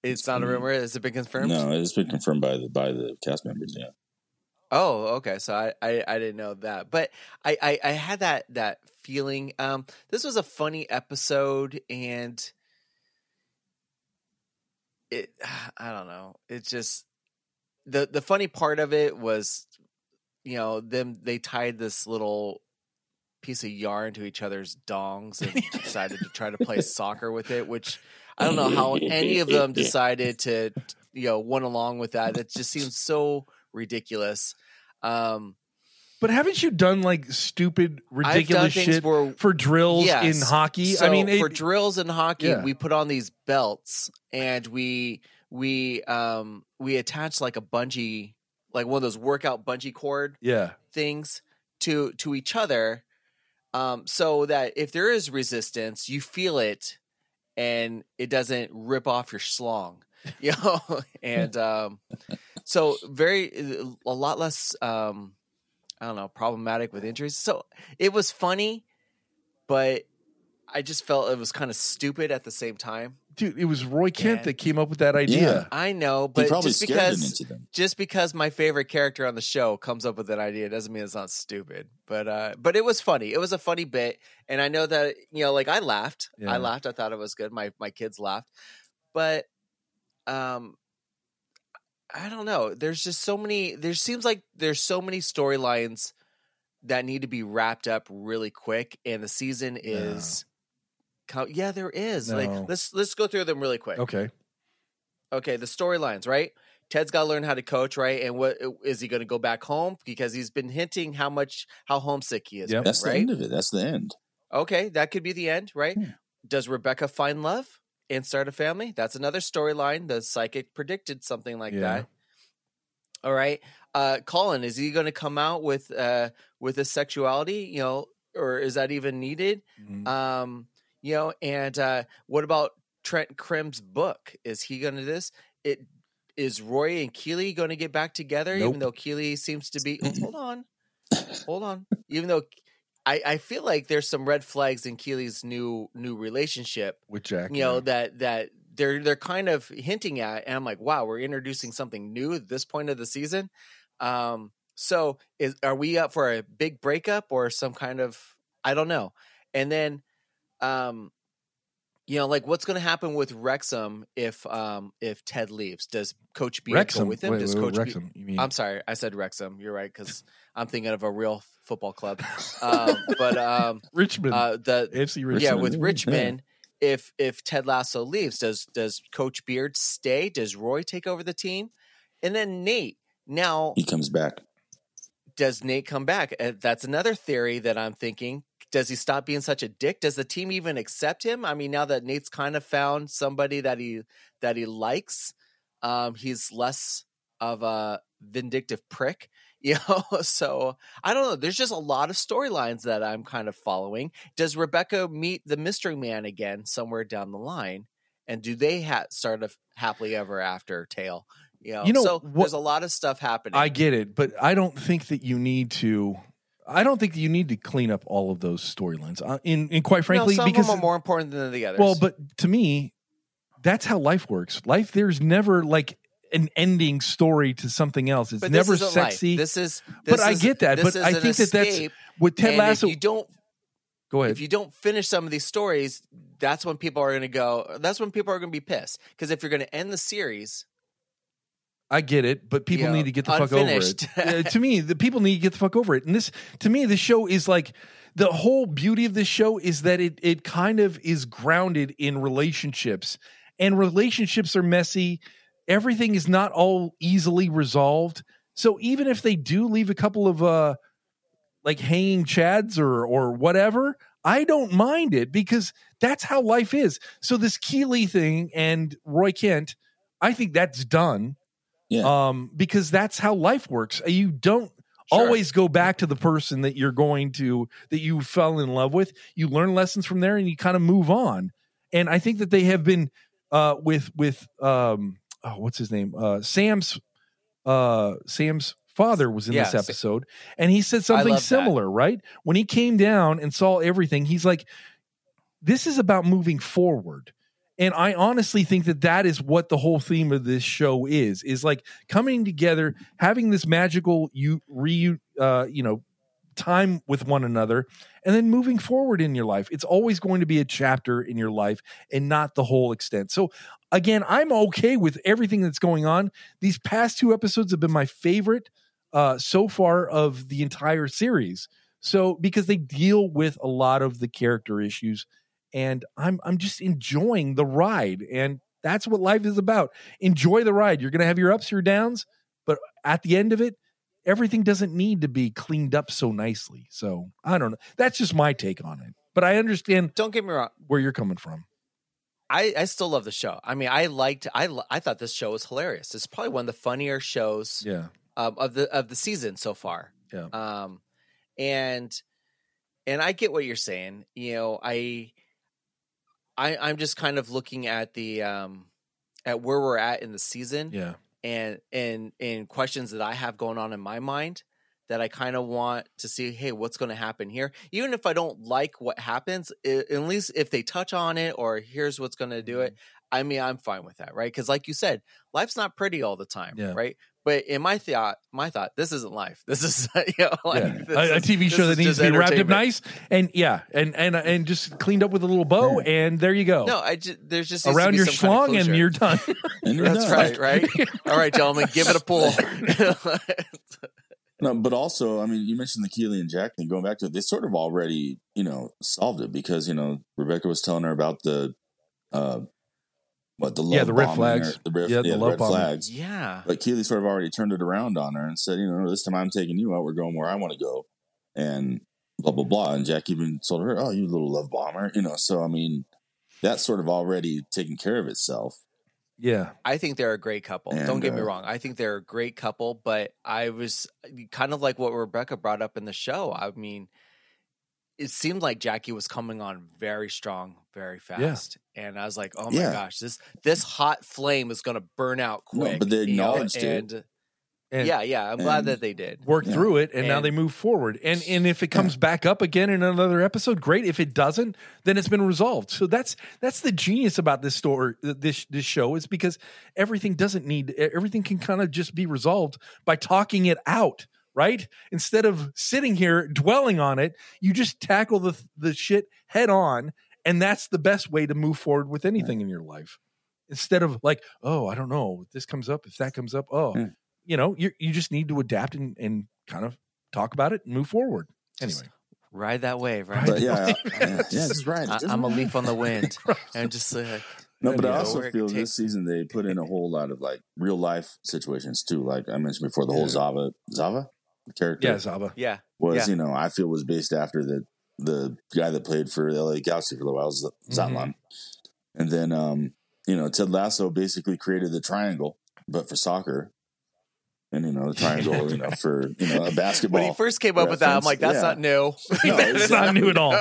it's, It's not a been- rumor. Has it been confirmed? no, it's been confirmed by the by the cast members. Yeah, Oh, okay. So I, I, I didn't know that, but I, I, I had that that feeling. Um, this was a funny episode, and it, (sighs) I don't know. It just the the funny part of it was, you know, them they tied this little piece of yarn to each other's dongs and decided to try to play soccer with it, which I don't know how any of them (laughs) decided to, you know, went along with that. It just seems so ridiculous. Um, But haven't you done like stupid, ridiculous shit where for drills Yes. in hockey? So I mean, for drills in hockey, Yeah. we put on these belts and we we um we attach like a bungee, like one of those workout bungee cord yeah, things to to each other, um, so that if there is resistance, you feel it, and it doesn't rip off your slong (laughs) you know. and um, so very a lot less um, I don't know problematic with injuries. So it was funny, but I just felt it was kind of stupid at the same time. Dude, it was Roy Kent Yeah. that came up with that idea. I know, he but probably just scared it because into them. just because my favorite character on the show comes up with that idea doesn't mean it's not stupid. But uh but it was funny. It was a funny bit. And I know that you know, like I laughed. Yeah. I laughed. I thought it was good. My my kids laughed. But um I don't know. There's just so many there seems like there's so many storylines that need to be wrapped up really quick and the season is co- yeah, there is. No. Like let's let's go through them really quick Okay, okay, the storylines, right? Ted's got to learn how to coach, right? And what is he going to go back home because he's been hinting how much how homesick he is, Yep. That's the end of it. That's the end. Okay, that could be the end, right? Hmm. Does Rebecca find love and start a family? That's another storyline. The psychic predicted something like Yeah. that. All right. Uh Colin, is he going to come out with uh with his sexuality, you know, or is that even needed? Mhm. Um, you know, and uh what about Trent Crimm's book? Is he going to do this? It is Roy and Keeley going to get back together, Nope. even though Keeley seems to be. oh, hold on, (coughs) hold on. Even though I, I feel like there's some red flags in Keeley's new new relationship. with Jack. You know yeah. that that they're they're kind of hinting at, and I'm like, wow, we're introducing something new at this point of the season. Um, so is are we up for a big breakup or some kind of I don't know. And then, um, you know, like what's going to happen with Wrexham if um if Ted leaves? Does Coach Beard Wrexham go with him? Wait, Does wait, Coach Be- Wrexham? you mean? I'm sorry, I said Wrexham. You're right because I'm thinking of a real football club. (laughs) Um, but um, Richmond, uh, the AFC Richmond. yeah, Richmond. with Yeah. Richmond, if if Ted Lasso leaves, does does Coach Beard stay? Does Roy take over the team? And then Nate. Now, He comes back. does Nate come back? Uh, that's another theory that I'm thinking. Does he stop being such a dick? Does the team even accept him? I mean, now that Nate's kind of found somebody that he that he likes, um, he's less of a vindictive prick, (laughs) you know. So I don't know. There's just a lot of storylines that I'm kind of following. Does Rebecca meet the mystery man again somewhere down the line? And do they ha- start a happily ever after tale? You know, You know, so what- there's a lot of stuff happening. I get it, but I don't think that you need to. I don't think you need to clean up all of those storylines. Uh, in, in quite frankly, no, some because of them are more important than the others. well, but to me, that's how life works. Life, there's never like an ending story to something else. It's But never isn't life. sexy. This is, But this I is- get that, this but is I an think that that's- escape, With Ted and Lasso, If you don't, go ahead. if you don't finish some of these stories, that's when people are going to go. That's when people are going to be pissed. Because if you're going to end the series, I get it, but people You know, need to get the fuck over it. Uh, (laughs) to me, the people need to get the fuck over it. And this, to me, this show is like the whole beauty of this show is that it it kind of is grounded in relationships, and relationships are messy. Everything is not all easily resolved. So even if they do leave a couple of uh like hanging chads or or whatever, I don't mind it because that's how life is. So this Keeley thing and Roy Kent, I think that's done Yeah. um, because that's how life works. You don't Sure. always go back to the person that you're going to that you fell in love with. You learn lessons from there, and you kind of move on. And I think that they have been uh, with with um, oh, what's his name? Uh, Sam's uh, Sam's father was in Yeah, this episode, and he said something love that. similar. Right when he came down and saw everything, he's like, "This is about moving forward." And i honestly think that that is what the whole theme of this show is is like coming together having this magical you re uh you know time with one another and then moving forward in your life. It's always going to be a chapter in your life and not the whole extent. So again i'm okay with everything that's going on. These past two episodes have been my favorite uh so far of the entire series. So because they deal with a lot of the character issues and I'm I'm just enjoying the ride and that's what life is about. Enjoy the ride. You're going to have your ups, your downs, but at the end of it, everything doesn't need to be cleaned up so nicely. So, I don't know. That's just my take on it. But I understand Don't get me wrong. where you're coming from. I, I still love the show. I mean, I liked. I I thought this show was hilarious. It's probably one of the funnier shows Yeah. um, of the of the season so far. Yeah. Um, and and I get what you're saying. You know, I I I'm just kind of looking at the um at where we're at in the season Yeah. and and and questions that I have going on in my mind that I kind of want to see. Hey, what's going to happen here? Even if I don't like what happens, i at least if they touch on it or here's what's going to do it. I mean, I'm fine with that, right? Because, like you said, life's not pretty all the time, Yeah. right? But in my thought, my thought, this isn't life. (laughs) This is you know, like, yeah. A, a TV this show that needs to be wrapped up nice and yeah, and and and just cleaned up with a little bow and there you go. No, I just there's just Around your some kind of schlong and you're done. (laughs) And you're That's done. right, right? (laughs) All right, gentlemen, give it a pull. No, but also, I mean, you mentioned the Keeley and Jack thing. Going back to it, they sort of already, you know, solved it because you know Rebecca was telling her about the, uh, what the love Yeah, the red flags. or the red, Yeah, yeah, the the love red bombing. flags. yeah, But Keeley sort of already turned it around on her and said, you know, this time I'm taking you out. We're going where I want to go, and blah blah blah. And Jack even told her, "Oh, you little love bomber," you know. So I mean, that's sort of already taken care of itself. yeah. I think they're a great couple. Don't And, get me uh, wrong. I think they're a great couple, but I was kind of like what Rebecca brought up in the show. I mean, it seemed like Jackie was coming on very strong, very fast. And I was like, oh my Yeah. gosh, this this hot flame is going to burn out No, quick. but they you know? acknowledged it. and, And yeah, yeah, I'm glad that they did. work Yeah. through it and, now they move forward and and if it comes back up again in another episode great if it doesn't then it's been resolved so that's that's the genius about this story this this show is because everything doesn't need everything can kind of just be resolved by talking it out right? Instead of sitting here dwelling on it you just tackle the the shit head on and that's the best way to move forward with anything in your life. Instead of like oh i don't know if this comes up if that comes up oh Yeah. you know you you just need to adapt and and kind of talk about it and move forward. Anyway. Ride that wave, right? But yeah, yeah, yeah, just right. I, just I'm a leaf on the wind, (laughs) and just like No, but I also where it feel takes- this season they put in a whole lot of like real life situations too. Like I mentioned before, the whole Zava Zava character yeah zaba yeah, was yeah. you know I feel was based after the the guy that played for the LA Galaxy for a while, Z- Mm-hmm. And then um you know Ted Lasso basically created the triangle, but for soccer. And you know the triangle, you know for you know a basketball. (laughs) when he first came up with that, I'm like, that's yeah. not new. (laughs) No, it's (laughs) not new at all.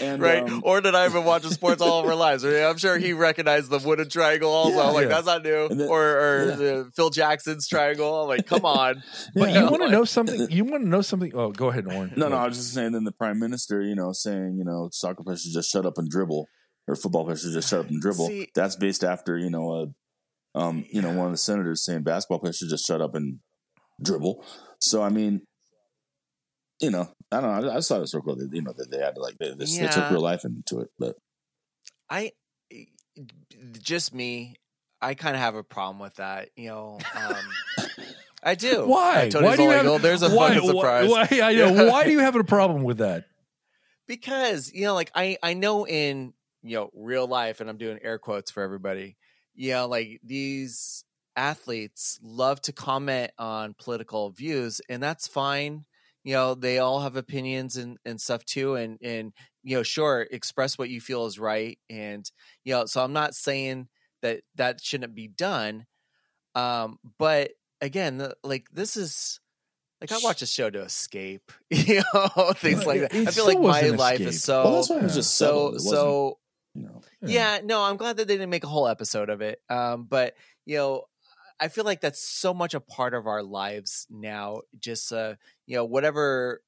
And, right? um, or did I even watch sports all of our lives? I mean, I'm sure he recognized the wooden triangle also. Yeah, I'm like, yeah. that's not new. Then- or or yeah. the Phil Jackson's triangle. I'm like, come on. but you want to know something you want to know something oh go ahead Oren. No, no, I was just saying. Then the prime minister, you know, saying, you know, soccer players should just shut up and dribble, or football players should just shut up and dribble. See- That's based after, you know, a, um, you know, one of the senators saying basketball players should just shut up and dribble. So I mean, you know, I don't know. I, thought it was so cool that you know that they had to like they, they, they took real life into it. But I just me. I kind of have a problem with that. You know, um, I do. (laughs) Why? Tony's why do you like, have? "Oh, there's a why, fucking surprise. Why, why- I (laughs) know. Why do you have a problem with that? because you know like i i know in you know real life and i'm doing air quotes for everybody you know like these athletes love to comment on political views and that's fine you know they all have opinions and and stuff too and and you know sure express what you feel is right and you know so i'm not saying that that shouldn't be done um but again the- like this is like I watch a show to escape, (laughs) you know, things like that. I feel like my life escape. is so well, that's why it was just so. So you know. yeah. no i'm glad that they didn't make a whole episode of it um but you know i feel like that's so much a part of our lives now just uh you know whatever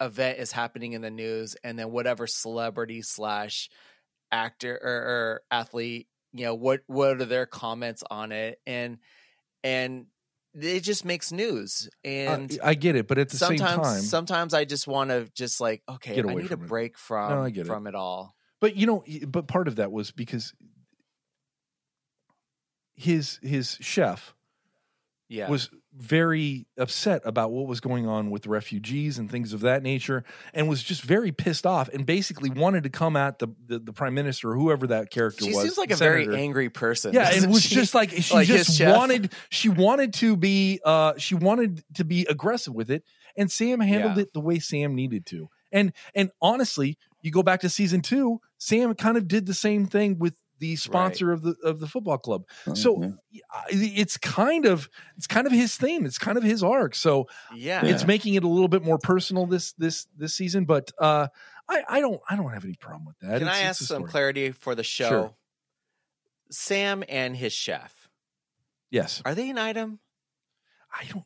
event is happening in the news and then whatever celebrity slash actor or, or athlete you know what what are their comments on it and and it just makes news and I, I get it, but at the sometimes same time, sometimes i just want to just like okay i need a it. break from No, I get it. from it all But you know, but part of that was because his his chef yeah was very upset about what was going on with refugees and things of that nature and was just very pissed off and basically wanted to come at the the, the prime minister or whoever that character she was seems like a senator. very angry person yeah it was she? just like she Like just wanted she wanted to be uh she wanted to be aggressive with it and sam handled Yeah. it the way sam needed to and and honestly you go back to season two sam kind of did the same thing with the sponsor of the of the football club Oh, so it's kind of it's kind of his theme it's kind of his arc so yeah Yeah. it's making it a little bit more personal this this this season but uh i i don't i don't have any problem with that Can It's- I ask some story. clarity for the show? Sure. Sam and his chef yes are they an item? i don't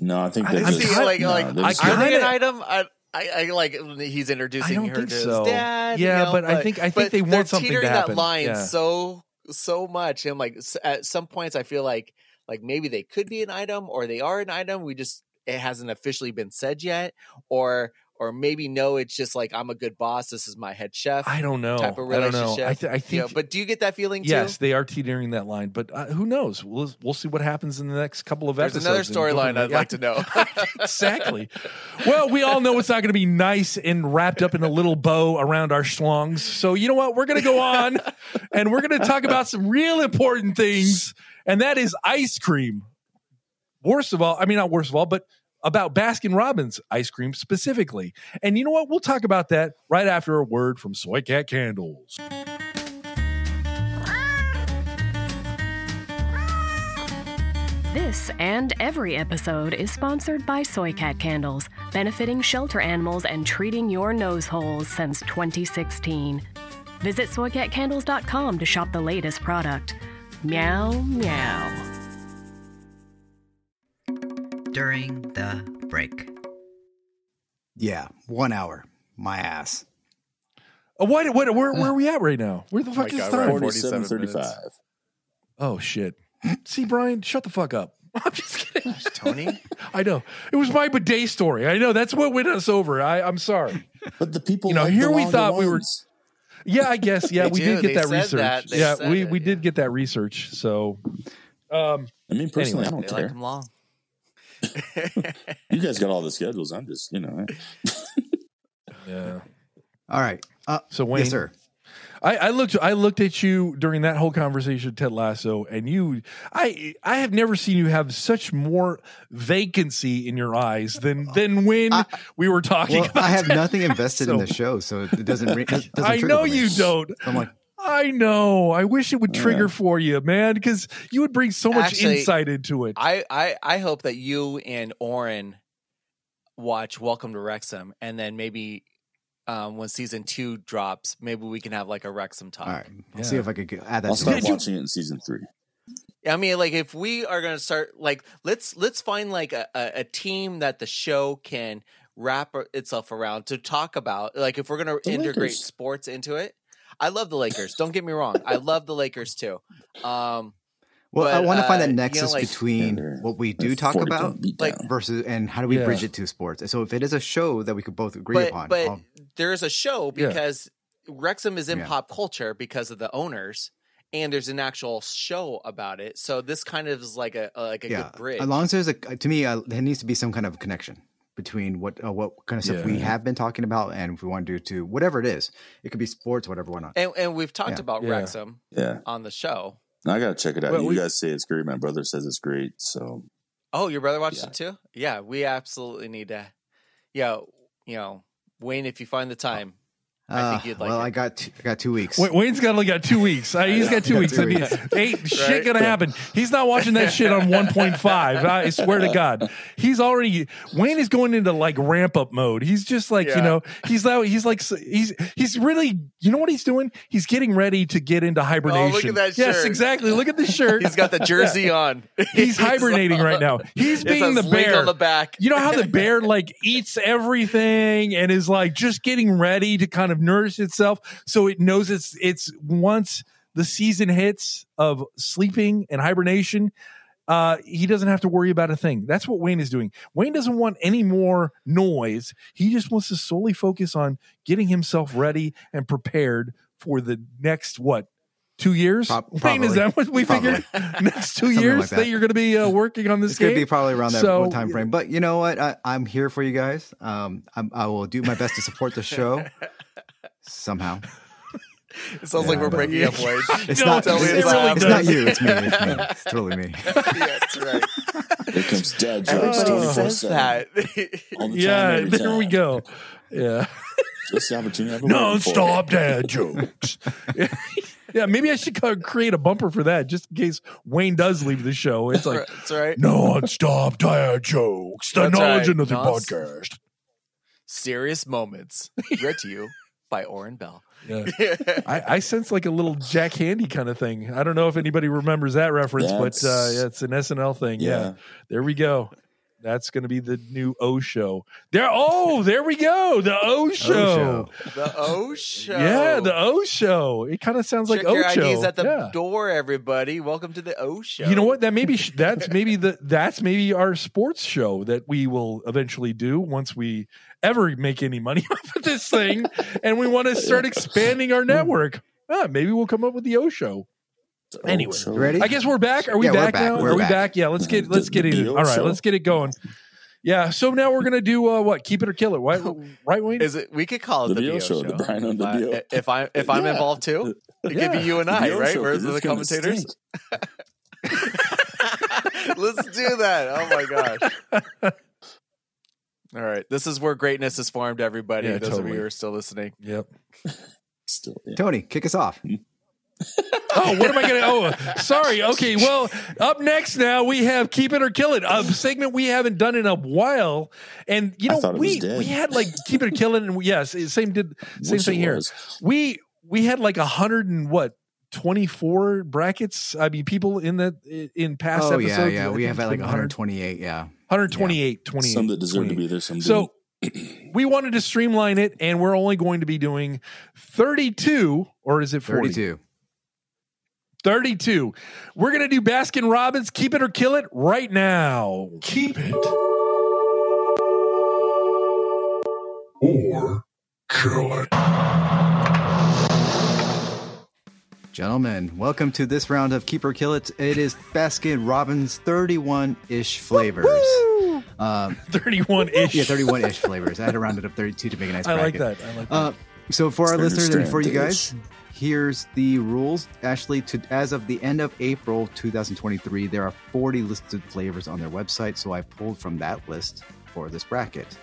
No, I think I- they're I'm just kinda- like no, like they're I just- are they an item? I, I, I like he's introducing her to his so. dad. you Yeah, know, but I think- I think they want something to happen. that line Yeah. so so much. And like at some points, I feel like like maybe they could be an item or they are an item. We just it hasn't officially been said yet, or or maybe no, it's just like I'm a good boss. This is my head chef. i don't know type of i don't know relationship. i, th- I You think know, but do you get that feeling too? Yes, they are teetering that line, but uh, who knows? We'll we'll see what happens in the next couple of episodes. There's episodes. another storyline. I'd like to know. (laughs) exactly. Well, we all know it's not going to be nice and wrapped up in a little bow around our schlongs. So you know what? We're going to go on, and we're going to talk about some real important things, and that is ice cream. Worst of all, I mean not worst of all, but about Baskin Robbins ice cream specifically. And you know what? We'll talk about that right after a word from Soy Cat Candles. This and every episode is sponsored by Soy Cat Candles, benefiting shelter animals and treating your nose holes since 2016. Visit soycatcandles.com to shop the latest product. Meow, meow. During the break. Yeah, one hour. My ass. Oh, what, what, where, where are we at right now? Where the fuck my is God, time? at 47, 47 35. Oh shit! See, Brian, shut the fuck up. (laughs) I'm just kidding. Tony, (laughs) I know it was my bidet story. I know that's what went us over. I, I'm sorry. But the people, You know, like here we longer thought we were- Yeah, I guess. Yeah, we do. did get They that research. that. Yeah, we it, we yeah. did get that research. So, um, I mean, personally, Anyway, I don't they care. like him long. (laughs) You guys got all the schedules. I'm just, you know, (laughs) yeah. All right. Uh, So Wayne, yes, sir. I, I looked. I looked at you during that whole conversation, Ted Lasso, and you. I I have never seen you have such more vacancy in your eyes than than when I- we were talking. Well, about I have Ted nothing invested in the show, so it doesn't. It (laughs) doesn't I know you don't. I'm like, I know. I wish it would trigger Yeah. for you, man, because you would bring so much Actually, insight into it. I, I I hope that you and Oren watch Welcome to Wrexham, and then maybe um, when season two drops, maybe we can have like a Wrexham talk. all right. I'll Yeah. see if I could get, add that. I'll start you- watching it in season three. I mean, like if we are going to start, like let's let's find like a, a, a team that the show can wrap itself around to talk about. Like if we're going to The integrate Lakers. sports into it. I love the Lakers. Don't get me wrong. I love the Lakers too. Um, Well, I want to find uh, that you know, nexus like- between Yeah, what we do talk about like- versus and how do we Yeah. bridge it to sports. So if it is a show that we could both agree but upon, but I'll- there is a show Yeah. because Wrexham is in Yeah. pop culture because of the owners, and there's an actual show about it. So this kind of is like a, a- like a yeah, good bridge. as long as there's a to me, uh, there needs to be some kind of connection between what uh, what kind of stuff we have been talking about, and if we want to do to whatever it is, it could be sports, whatever. Why not? and, and we've talked Yeah. about Yeah. Wrexham Yeah, on the show. I gotta check it out. Well, you we- guys say it's great. My brother says it's great. So Oh, your brother watched Yeah. it too? Yeah, we absolutely need to. Yeah, you know, Wayne, if you find the time, I think you'd like well, it. I got two, I got two weeks. Wait, Wayne's got only got two weeks. Uh, he's got two Got weeks. two I mean, weeks. ain't (laughs) shit gonna happen. He's not watching that shit on 1.5. I swear to God, he's already. Wayne is going into like ramp up mode. He's just like you know. He's out. He's like he's he's really. You know what he's doing? He's getting ready to get into hibernation. Oh, look at that Yes, shirt. exactly. Look at the shirt. he's got the (laughs) jersey on. (laughs) He's hibernating right now. He's being the bear. on the back. You know how the bear like eats everything and is like just getting ready to kind of nourish itself. So it knows it's it's once the season hits of sleeping and hibernation uh he doesn't have to worry about a thing. That's what wayne is doing. Wayne doesn't want any more noise. He just wants to solely focus on getting himself ready and prepared for the next what two years Prob- wayne is that what we Probably. figured (laughs) next two years like that. that. you're going to be uh, working on this It's gonna be probably around that So- time frame. But you know what? I, I'm here for you guys. Um, I'm, I will do my best to support the show (laughs) somehow. It sounds like we're breaking up, (laughs) Wayne. It's No, not. tell me It's, it's it's not. it's not you. It's me. It's me. It's totally me. yeah, that's right. here comes dad jokes. Everybody 24/7. says that. All the time, yeah, every there we go. Yeah. Just the opportunity. I've been. Non-stop dad jokes. Yeah, maybe I should create a bumper for that, just in case Wayne does leave the show. It's like (laughs) that's right. non-stop dad jokes. The That's knowledge right. and nothing Non- podcast. Serious moments. Read to you by Oren Bell. Yeah. (laughs) I, I sense like a little Jack Handey kind of thing. I don't know if anybody remembers that reference, but uh, That's- yeah, it's an SNL thing. Yeah. Yeah. there we go. That's going to be the new O show. There. Oh, (laughs) there we go. The O show. show. The O Show. Yeah, the O show. It kind of sounds Check like your show. IDs at the yeah. door, everybody. Welcome to the O Show. You know what? That maybe (laughs) that's maybe the that's maybe our sports show that we will eventually do once we ever make any money (laughs) off of this thing, and we want to start expanding our network. Ah, maybe we'll come up with the O show. Anyway. show. You ready? I guess we're back. Are we Yeah, back, back. now? We're Are we back. back? Yeah, let's get let's get the it. BO All right, show? let's get it going. Yeah, so now we're gonna do uh, what? Keep it or kill it. Right, (laughs) right, Wayne? Is it? We could call it The the, BO BO show, the Brian on the if I- If I if I'm Yeah. involved too, it could be you and The I, BO right? show, Where's 'cause the commentators? (laughs) Let's do that. Oh my gosh. All right. This is where greatness is formed, everybody. Yeah, Those of you who are still listening. Yep. (laughs) Still, yeah. Tony, kick us off. Oh, what am I going to? Oh, sorry. Okay. Well, up next now we have Keep It or Kill It, a segment we haven't done in a while. And you know, we we had like Keep It or Kill It, and yes, same did same Wish thing here. We we had like a hundred and what. 24 brackets. I mean, people in the in past Oh episodes. yeah, yeah. We have it's like 128. Yeah. 128, 28. Some that deserve to be there, some So we wanted to streamline it, and we're only going to be doing 32, or is it 40? 32. 32. We're going to do Baskin Robbins, keep it or kill it right now. Keep it. Or kill it. Gentlemen, welcome to this round of Keep or Kill It. It is Baskin Robbins 31 ish flavors. Um, (laughs) 31 ish. yeah, 31 ish flavors. I had to round it up 32 to make a nice I like that. I like that. Uh, so for our Very listeners and for you guys, strange. Here's the rules. Ashley, to, as of the end of April 2023, there are 40 listed flavors on their website. So I pulled from that list for this bracket.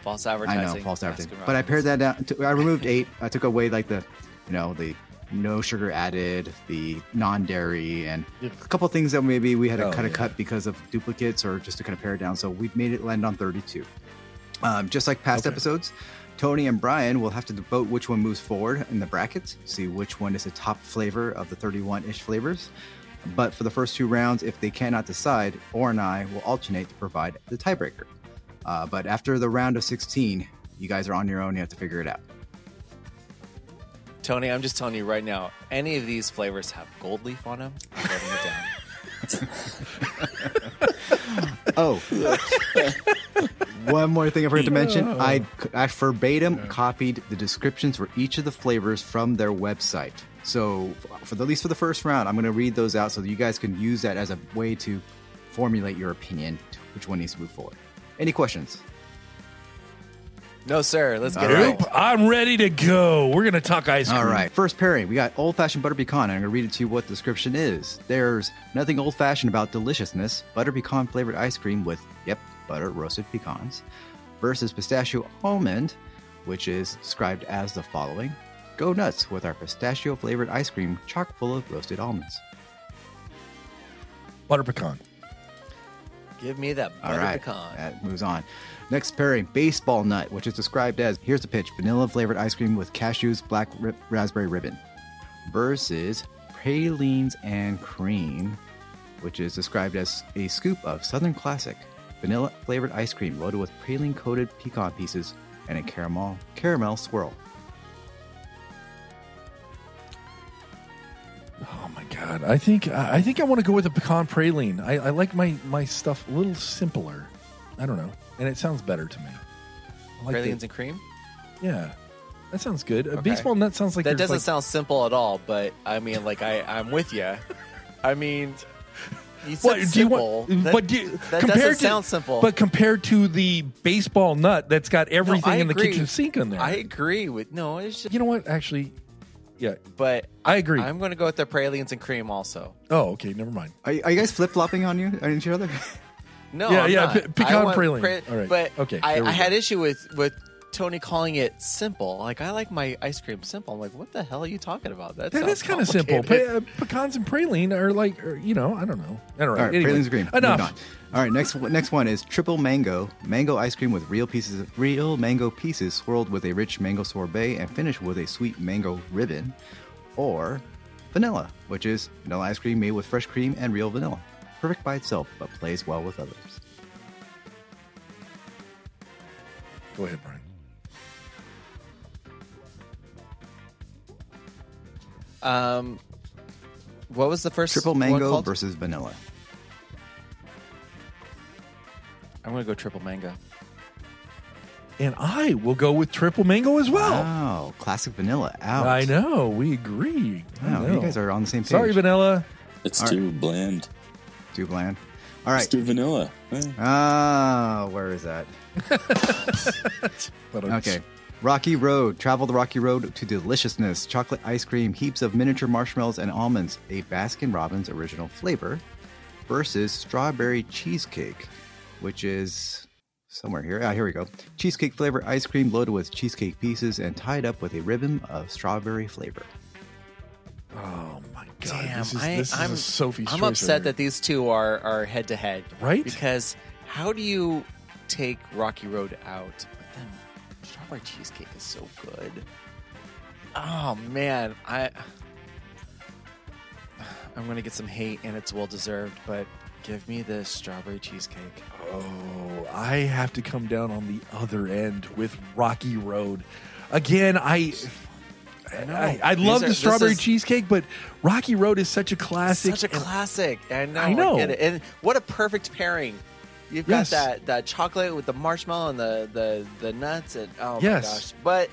False advertising. I know, false advertising. But I pared that down. To, I removed eight. I took away like the, you know, the no sugar added, the non-dairy, and a couple things that maybe we had to Oh, kind of yeah. cut because of duplicates or just to kind of pare it down. So we've made it land on 32. Um, just like past Okay. episodes, Tony and Brian will have to vote which one moves forward in the brackets, see which one is the top flavor of the 31-ish flavors. But for the first two rounds, if they cannot decide, Or and I will alternate to provide the tiebreaker. Uh, but after the round of 16, you guys are on your own. You have to figure it out. Tony, I'm just telling you right now, any of these flavors have gold leaf on them. I'm writing it down. (laughs) Oh, (laughs) One more thing I forgot to mention. (laughs) I, I verbatim copied the descriptions for each of the flavors from their website. So, for the, at least for the first round, I'm going to read those out so that you guys can use that as a way to formulate your opinion to which one needs to move forward. Any questions? No, sir. Let's get All it right. I'm ready to go. We're gonna talk ice cream. All right. First pairing, we got old fashioned butter pecan. and I'm going to read it to you what the description is. There's nothing old fashioned about deliciousness. Butter pecan flavored ice cream with, yep, butter roasted pecans, versus pistachio almond, which is described as the following Go nuts with our pistachio flavored ice cream chock full of roasted almonds. Butter pecan. Give me that butter right. pecan. That moves on. Next pairing, baseball nut, which is described as here's the pitch vanilla flavored ice cream with cashews, black ri- raspberry ribbon, versus pralines and cream, which is described as a scoop of Southern Classic vanilla flavored ice cream loaded with praline coated pecan pieces and a caramel caramel swirl. Oh my god. I think I I think I want to go with a pecan praline. I, I like my my stuff a little simpler. I don't know, and it sounds better to me. I like Pralines the- and cream. yeah, that sounds good. A Okay. baseball nut sounds like that doesn't like- sound simple at all. But I mean, like I, I'm with you. I mean, you said What, do you want, that, but do you- that compared doesn't to, sound simple. But compared to the baseball nut that's got everything I in the kitchen sink in there. I agree with no. It's just, you know what? Actually, yeah, but I agree. I'm going to go with the pralines and cream also. oh, okay, never mind. Are, are you guys flip flopping on you on each other? No, Yeah, I'm yeah, not. pe- pecan praline. pra- All right. But Okay, I, we I had issue with with Tony calling it simple. Like I like my ice cream simple. I'm like, what the hell are you talking about? That That is kind of simple. Pe- uh, pecans and praline are like, are, you know, I don't know. I don't know. All right, Anyway, pralines and cream. Enough. All right, next next one is triple mango, mango ice cream with real pieces of real mango pieces swirled with a rich mango sorbet and finished with a sweet mango ribbon, or vanilla, which is vanilla ice cream made with fresh cream and real vanilla. Perfect by itself, but plays well with others. Go ahead, Brian. Um, what was the first Triple one mango called? versus vanilla. I'm going to go triple mango. And I will go with triple mango as well. Wow, classic vanilla out. I know. We agree. Wow, know. you guys are on the same page. Sorry, vanilla. It's All too bland. Too bland. All right. It's right. too vanilla. Ah, where is that? (laughs) Okay. Rocky Road. Travel the Rocky Road to deliciousness. Chocolate ice cream, heaps of miniature marshmallows and almonds. A Baskin Robbins original flavor versus strawberry cheesecake, which is somewhere here. Ah, here we go. Cheesecake flavor ice cream loaded with cheesecake pieces and tied up with a ribbon of strawberry flavor. Oh my god! Damn, this is, I, this is I'm a Sophie's I'm upset that these two are are head to head, Right? Because how do you take Rocky Road out? Strawberry cheesecake is so good. Oh man, I I'm gonna get some hate, and it's well deserved. But give me the strawberry cheesecake. Oh, I have to come down on the other end with Rocky Road. Again, I. know. I, I love are- the strawberry is- cheesecake, but Rocky Road is such a classic. Such a classic. I know. I know. And what a perfect pairing. You've got Yes. that, that chocolate with the marshmallow and the, the, the nuts and oh Yes. my gosh. But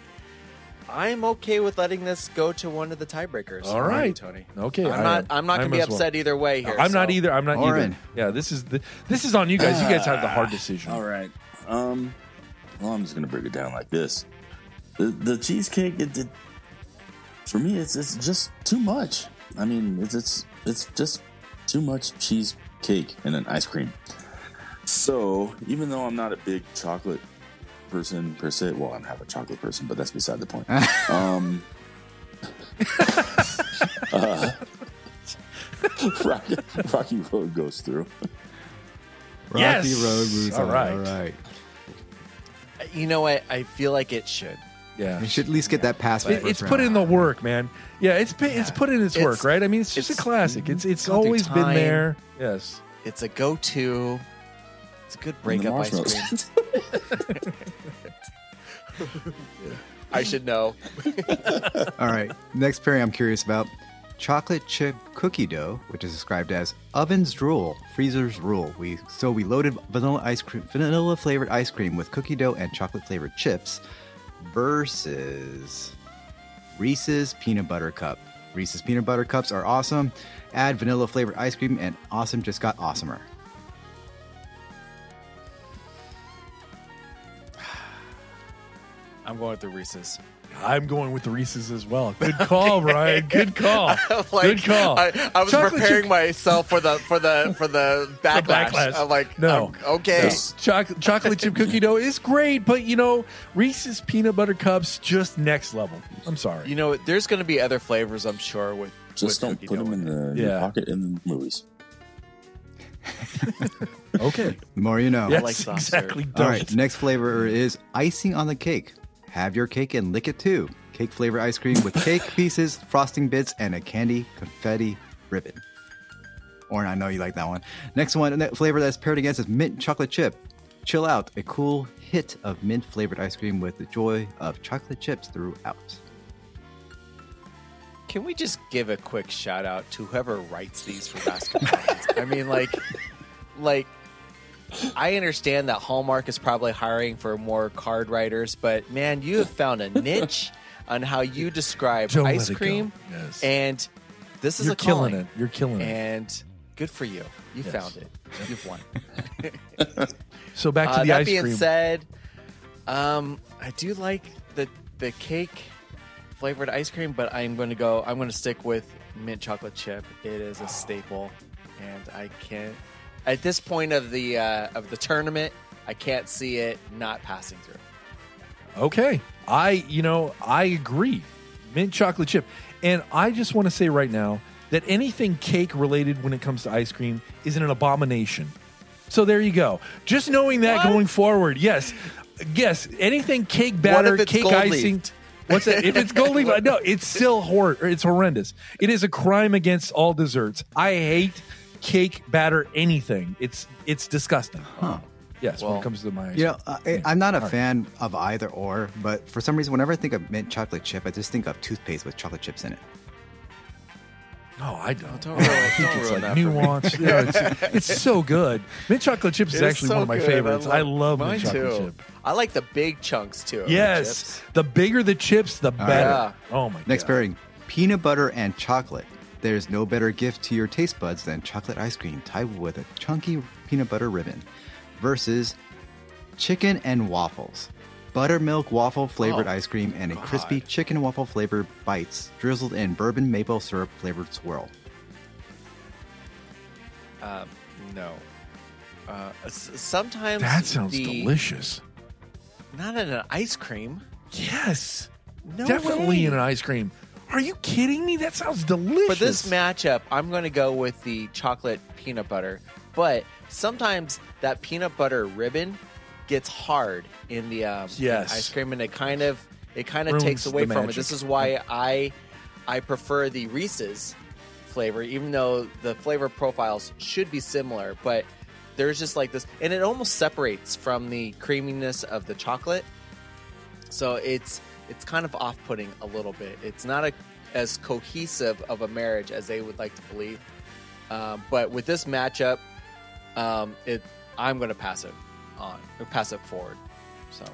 I'm okay with letting this go to one of the tiebreakers. All How are you, right. Tony. Okay, I'm I not am. I'm not gonna be as well. upset either way here. I'm not either. I'm not Oren. either. Yeah, this is the this is on you guys. You guys have the hard decision. All right. Um. Well, I'm just gonna break it down like this. The the cheesecake, it, it for me, it's it's just too much. I mean, it's it's it's just too much cheesecake and an ice cream. So even though I'm not a big chocolate person per se, well, I'm half a chocolate person, but that's beside the point. (laughs) um. (laughs) uh, (laughs) Rocky, Rocky Road goes through. Rocky Yes! Road moves All on. right. All right. You know what? I feel like it should. Yeah, You should at least get that pass. It- it's round. put in the work, man. Yeah, it's put, it's put in its, It's- work, right? I mean, it's just it's a classic. It's it's gone always been there. Yes. It's a go to. It's a good And the breakup ice marshmallows. cream. (laughs) I should know. (laughs) All right. Next pairing I'm curious about chocolate chip cookie dough, which is described as oven's drool, freezer's rule. We so we loaded vanilla ice cream, vanilla flavored ice cream with cookie dough and chocolate flavored chips, versus Reese's peanut butter cup. Reese's peanut butter cups are awesome. Add vanilla flavored ice cream, and awesome just got awesomer. I'm going with the Reese's. I'm going with the Reese's as well. (laughs) Good call, Brian. Good (laughs) call. like, Good call. I, I was Chocolate preparing chip- myself for the for the for the (laughs) backlash. backlash. I'm like, No. um, okay. Chocolate, chocolate chip cookie dough is great, but you know, Reese's peanut butter cups just next level. I'm sorry. You know, there's going to be other flavors, I'm sure. With Just with don't put them in the Yeah. pocket in the movies. okay. The more you know. Yes, like soft exactly. serve. All Don't. right, next flavor is icing on the cake. Have your cake and lick it too. Cake flavor ice cream with cake pieces, frosting bits, and a candy confetti ribbon. Or I know you like that one. Next one, that flavor that's paired against is mint chocolate chip. Chill out, a cool hit of mint flavored ice cream with the joy of chocolate chips throughout. Can we just give a quick shout out to whoever writes these for basketball? I mean, like, like, I understand that Hallmark is probably hiring for more card writers, but man, you have found a niche (laughs) on how you describe Don't ice cream, Yes. and this is You're a killing calling. it. You're killing it. and good for you. You Yes. found it. You've won. (laughs) So back to Uh, the that ice being cream. said, um, I do like the the cake flavored ice cream, but I'm going to go. I'm going to stick with mint chocolate chip. It is a staple, and I can't. At this point of the uh, of the tournament, I can't see it not passing through. Okay. I, you know, I agree. Mint chocolate chip. And I just want to say right now that anything cake related when it comes to ice cream is an abomination. So there you go. Just knowing that What? going forward, yes. Yes, anything cake batter, cake icing. leafed? What's that? If it's gold leaf, no, it's still hor- It's horrendous. It is a crime against all desserts. I hate cake batter anything. It's it's disgusting. Yes, when it comes to my ice You know, cream. I, I'm not a All right. fan of either or, but for some reason, whenever I think of mint chocolate chip, I just think of toothpaste with chocolate chips in it. No, I don't. Oh, don't Oh, ruin- I think don't it's ruin like that for me. nuanced. (laughs) Yeah, it's, it's so good. Mint chocolate chips is It's actually so one of my good. favorites. I love, mine mint chocolate too. chip. I like the big chunks too. of the Yes, chips. the bigger the chips, the better. Yeah. Oh my Next god. pairing peanut butter and chocolate. There's no better gift to your taste buds than chocolate ice cream tied with a chunky peanut butter ribbon versus chicken and waffles. Buttermilk waffle flavored Oh, ice cream and a crispy chicken waffle flavored bites drizzled in bourbon maple syrup flavored swirl. Um, no. Uh, s- sometimes That sounds the- delicious. Not in an ice cream. Yes, No definitely way. in an ice cream. Are you kidding me? That sounds delicious. For this matchup, I'm going to go with the chocolate peanut butter. But sometimes that peanut butter ribbon gets hard in the um, in Yes. ice cream, and it kind of it kind of Ruins takes away from it. This is why I I prefer the Reese's flavor, even though the flavor profiles should be similar. But there's just like this, and it almost separates from the creaminess of the chocolate. So it's it's kind of off-putting a little bit. It's not a, as cohesive of a marriage as they would like to believe. Um, but with this matchup, um, it I'm going to pass it on or pass it forward. So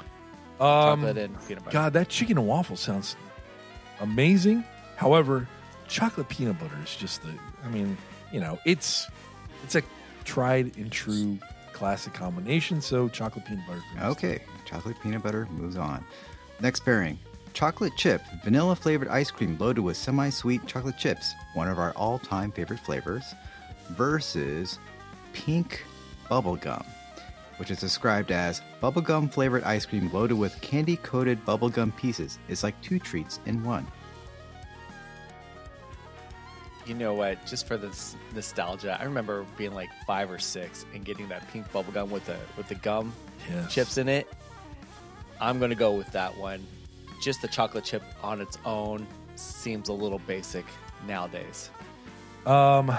um, chocolate and peanut butter. God, that chicken and waffle sounds amazing. However, chocolate peanut butter is just the. I mean, you know, it's it's a tried and true classic combination. So chocolate peanut butter. for me Okay, chocolate peanut butter moves on. Next pairing chocolate chip, vanilla flavored ice cream loaded with semi sweet chocolate chips, one of our all time favorite flavors, versus pink bubblegum, which is described as bubblegum flavored ice cream loaded with candy coated bubblegum pieces. It's like two treats in one. You know what? Just for this nostalgia, I remember being like five or six and getting that pink bubble gum with the with the gum Yes. chips in it. I'm gonna go with that one. Just the chocolate chip on its own seems a little basic nowadays. Um,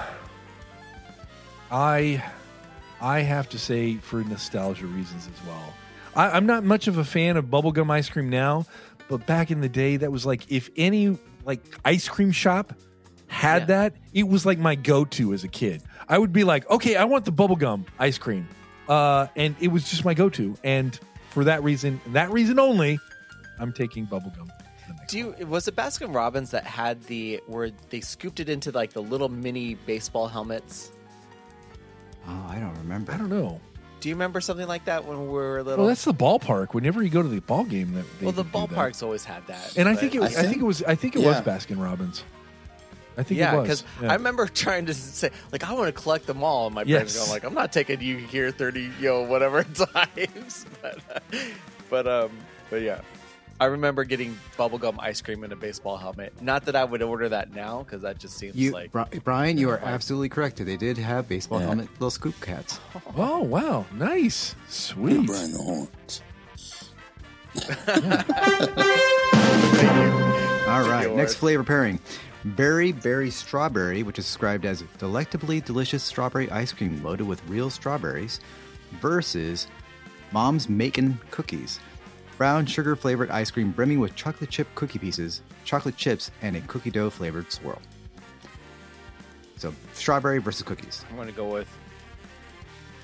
I I have to say for nostalgia reasons as well. I, I'm not much of a fan of bubblegum ice cream now, but back in the day, that was like if any like ice cream shop had Yeah. that, it was like my go-to as a kid. I would be like, okay, I want the bubblegum ice cream. Uh, and it was just my go-to. And for that reason, that reason only, I'm taking bubblegum. to Do you was it Baskin Robbins that had the where they scooped it into like the little mini baseball helmets? Oh, I don't remember. I don't know. Do you remember something like that when we were little? Well, that's the ballpark. Whenever you go to the ball game, that they well, the would that. ballparks always had that. And I think it, I I think, think- it was I think it yeah. was Baskin Robbins. I think yeah, it was. because Yeah. I remember trying to say like I want to collect them all, and my parents Yes. going like I'm not taking you here thirty you know whatever (laughs) times, (laughs) but uh, but um but yeah, I remember getting bubblegum ice cream in a baseball helmet. Not that I would order that now because that just seems You, like Brian, you are Like- absolutely correct. They did have baseball Yeah. helmet little scoop cats. (laughs) Oh wow, nice, sweet. Brian the Horns. All right, next flavor pairing. Berry Berry Strawberry, which is described as delectably delicious strawberry ice cream loaded with real strawberries, versus Mom's Makin' Cookies. Brown sugar flavored ice cream brimming with chocolate chip cookie pieces, chocolate chips, and a cookie dough flavored swirl. So, strawberry versus cookies. I'm gonna go with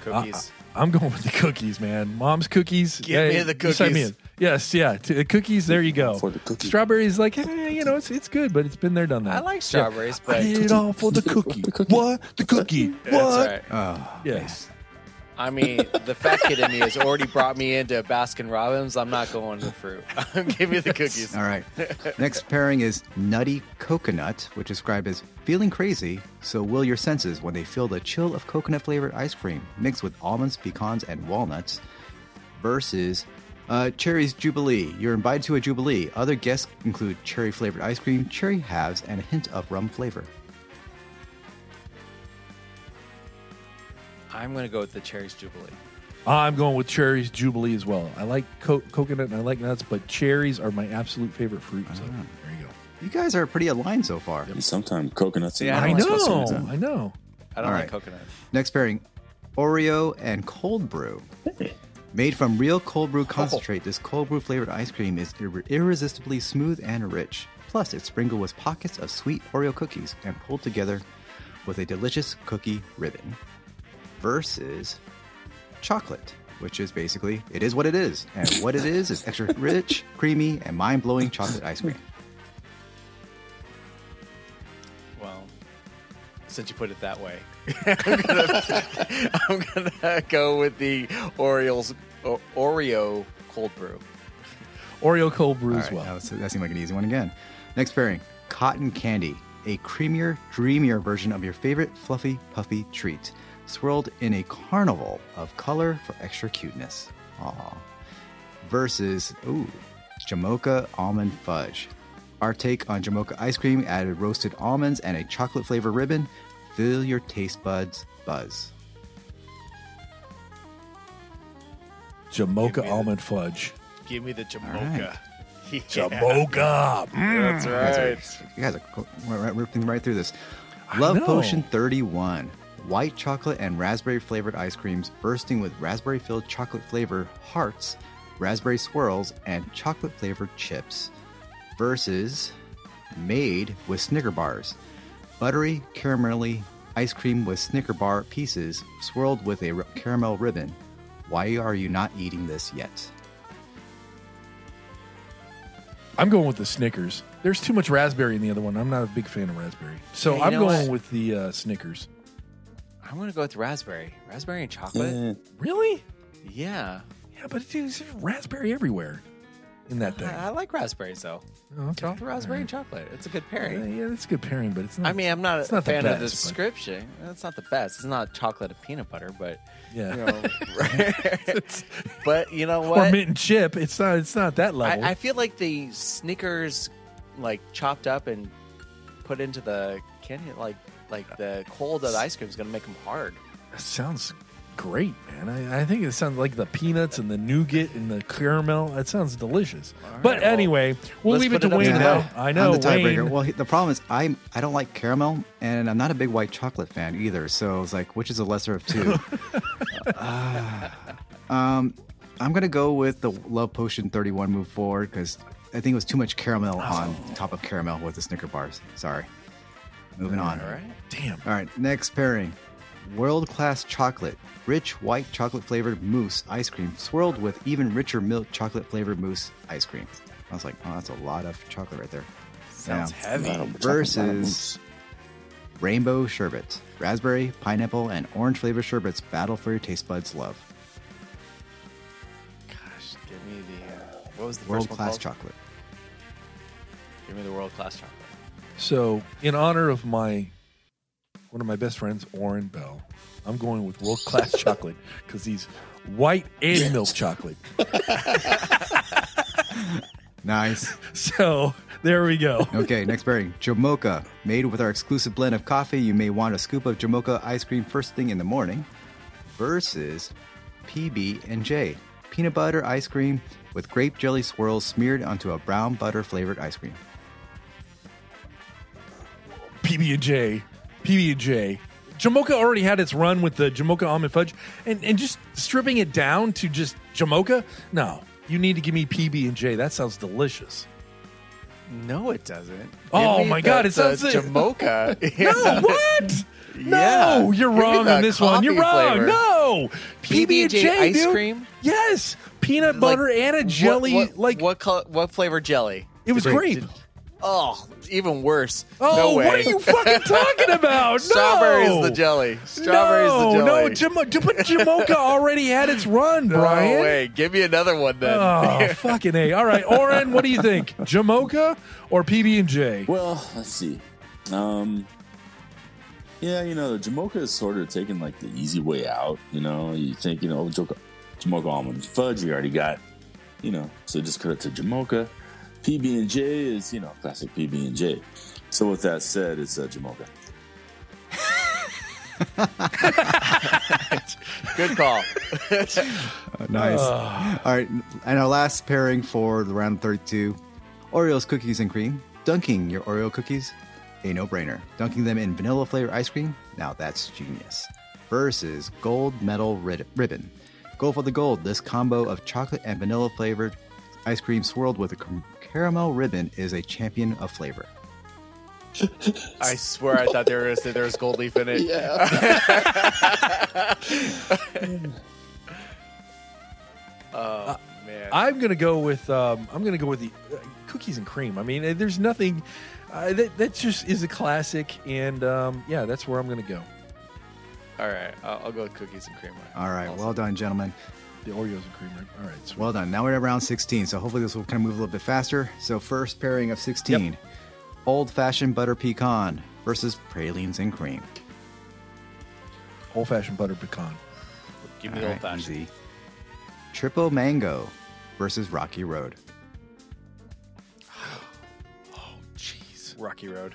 Uh, cookies. I'm going with the cookies, man. Mom's cookies. Give me Hey, the you me cookies. In. Yes, yeah. T- cookies. There you go. For the cookie. Strawberries, like eh, you know, it's it's good, but it's been there, done that. I like strawberries, I but did it all for the (laughs) cookie. What? The cookie. What? that's right. Oh, Yes. I mean, the fat kid in me has already brought me into Baskin Robbins. I'm not going to fruit. (laughs) Give me the cookies. All right. Next pairing is Nutty Coconut, which is described as feeling crazy, so will your senses when they feel the chill of coconut flavored ice cream mixed with almonds, pecans, and walnuts, versus uh, Cherry's Jubilee. You're invited to a Jubilee. Other guests include cherry flavored ice cream, cherry halves, and a hint of rum flavor. I'm going to go with the Cherry's Jubilee. I'm going with cherries Jubilee as well. I like co- coconut and I like nuts, but cherries are my absolute favorite fruit. So Ah. there you go. You guys are pretty aligned so far. And sometimes coconuts. Yeah, I I don't nuts know. I know. I don't All like right. coconut. Next pairing Oreo and cold brew. Made from real cold brew oh. concentrate, this cold brew flavored ice cream is ir- irresistibly smooth and rich. Plus, it's sprinkled with pockets of sweet Oreo cookies and pulled together with a delicious cookie ribbon. Versus chocolate, which is basically it is what it is, and what it is is extra rich, creamy, and mind blowing chocolate ice cream. Since you put it that way, (laughs) I'm gonna, (laughs) I'm gonna go with the Orioles o- Oreo cold brew. Oreo cold brew All as right, well. that, was- that seemed like an easy one again. Next pairing cotton candy, a creamier, dreamier version of your favorite fluffy, puffy treat, swirled in a carnival of color for extra cuteness. Aw. Versus, ooh, Jamocha almond fudge. Our take on Jamocha ice cream added roasted almonds and a chocolate flavor ribbon. Fill your taste buds buzz. Jamocha Give the- almond fudge. Give me the right. Jamocha. (laughs) Yeah. Jamocha. Mm. That's You guys are- right. You guys are right, right, ripping right through this. Love. Potion 31. White chocolate and raspberry flavored ice creams bursting with raspberry filled chocolate flavor hearts, raspberry swirls, and chocolate flavored chips. Versus made with Snicker bars. Buttery, caramelly ice cream with Snicker bar pieces swirled with a r- caramel ribbon. Why are you not eating this yet? I'm going with the Snickers. There's too much raspberry in the other one. I'm not a big fan of raspberry. So Yeah, I'm going what? with the uh, Snickers. I'm gonna go with raspberry. Raspberry and chocolate. Really? Yeah, Yeah, but dude, there's raspberry everywhere in that thing. I, I like raspberries though. Oh, okay. Chocolate, raspberry, and chocolate. It's a good Yeah, pairing. yeah, it's a good pairing, but it's not. I mean, I'm not it's a not the fan of the best, but- description. It's not the best. It's not chocolate and peanut butter, but yeah. you (laughs) know, (laughs) but you know or what? mint and chip. It's not. It's not that level. I, I feel like the Snickers, like chopped up and put into the candy, like like the cold of the ice cream is gonna make them hard. That sounds great, man. I, I think it sounds like the peanuts and the nougat and the caramel. That sounds delicious. All but well, anyway, we'll leave it to it Wayne to now. I know. I'm the tiebreaker. Well, he- the problem is I I don't like caramel, and I'm not a big white chocolate fan either. So it's like, which is the lesser of two? Ah. (laughs) um, I'm gonna go with the Love Potion 31 move forward because I think it was too much caramel on top of caramel with the Snicker bars. Sorry. Moving on. All right. Damn. All right, next pairing. World class chocolate. Rich white chocolate flavored mousse ice cream swirled with even richer milk chocolate flavored mousse ice cream. I was like, oh, that's a lot of chocolate right there. Sounds Now, heavy. Versus rainbow sherbet. Raspberry, pineapple, and orange flavored sherbets battle for your taste buds' love. Gosh, give me the uh, what was the World first class called? chocolate. Give me the world class chocolate. So, in honor of my one of my best friends, Oren Bell, I'm going with world class (laughs) chocolate because he's white and milk chocolate. (laughs) Nice. So there we go. (laughs) Okay, next pairing. Jamocha. Made with our exclusive blend of coffee, you may want a scoop of Jamocha ice cream first thing in the morning. Versus PB and J. Peanut butter ice cream with grape jelly swirls smeared onto a brown butter flavored ice cream. PB and J, PB and J. Jamocha already had its run with the Jamocha almond fudge, and and just stripping it down to just Jamocha. No, you need to give me PB and J. That sounds delicious. No, it doesn't. Oh Give me my the- God, it the sounds like- Jamocha. (laughs) No, (laughs) what? Yeah. No, you're wrong on this one. You're wrong. flavor. No, PB and J ice dude. cream? Yes, peanut Like, butter and a jelly. What, what, like what color, what flavor jelly? it was grape. Oh, even worse. Oh, no way. what are you fucking talking (laughs) about? No. Strawberries the jelly. Strawberries no, the jelly. No, Jamo- but Jamocha (laughs) already had its run, Brian. No way. Give me another one then. Oh, (laughs) fucking A. All right, Oren, what do you think? Jamocha or PB and J? Well, let's see. Um, yeah, you know, Jamocha is sort of taking like the easy way out. You know, you think, you know, Jamocha, Jamocha almond fudge, you already got, you know, so just cut it to Jamocha. PB and J is, you know, classic PB and J. So with that said, it's uh, Jamocha. (laughs) Good call. Uh, (laughs) nice. All right, and our last pairing for the round 32 Oreos cookies and cream. Dunking your Oreo cookies, a no brainer. Dunking them in vanilla flavor ice cream, now that's genius. Versus gold medal rid- ribbon. Go for the gold. This combo of chocolate and vanilla flavored ice cream swirled with a car- caramel ribbon is a champion of flavor. (laughs) I swear I thought they were going to say there was gold leaf in it. Yeah. (laughs) oh, man. I'm gonna go with um, I'm gonna go with the uh, cookies and cream. I mean, uh, there's nothing uh, that that just is a classic, and um, yeah, that's where I'm gonna go. All right. I'll, I'll go with cookies and cream. All right, well done, gentlemen. The Oreos and cream. Right? All right, sweet. Well done. Now we're at round 16, so hopefully this will kind of move a little bit faster. So, first pairing of 16 Old fashioned butter pecan versus pralines and cream. old fashioned butter pecan. Give me the old right, fashioned. easy. Triple mango versus Rocky Road. (gasps) Oh, jeez, Rocky Road.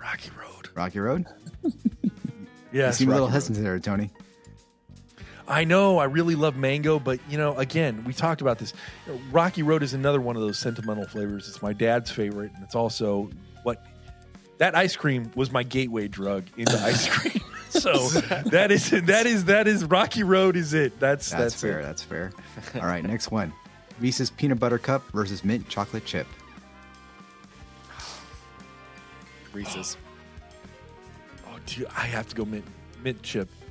Rocky Road. Rocky Road? (laughs) Yeah, you seem a little hesitant there, Tony. I know. I really love mango, but you know, again, we talked about this. Rocky Road is another one of those sentimental flavors. It's my dad's favorite, and it's also what that ice cream was my gateway drug into (laughs) ice cream. so (laughs) that is that is that is Rocky Road is it. That's That's, that's, fair. it. That's fair. (laughs) All right, next one Reese's Peanut Butter Cup versus Mint Chocolate Chip. Reese's. Oh, dude, I have to go mint mint chip, mint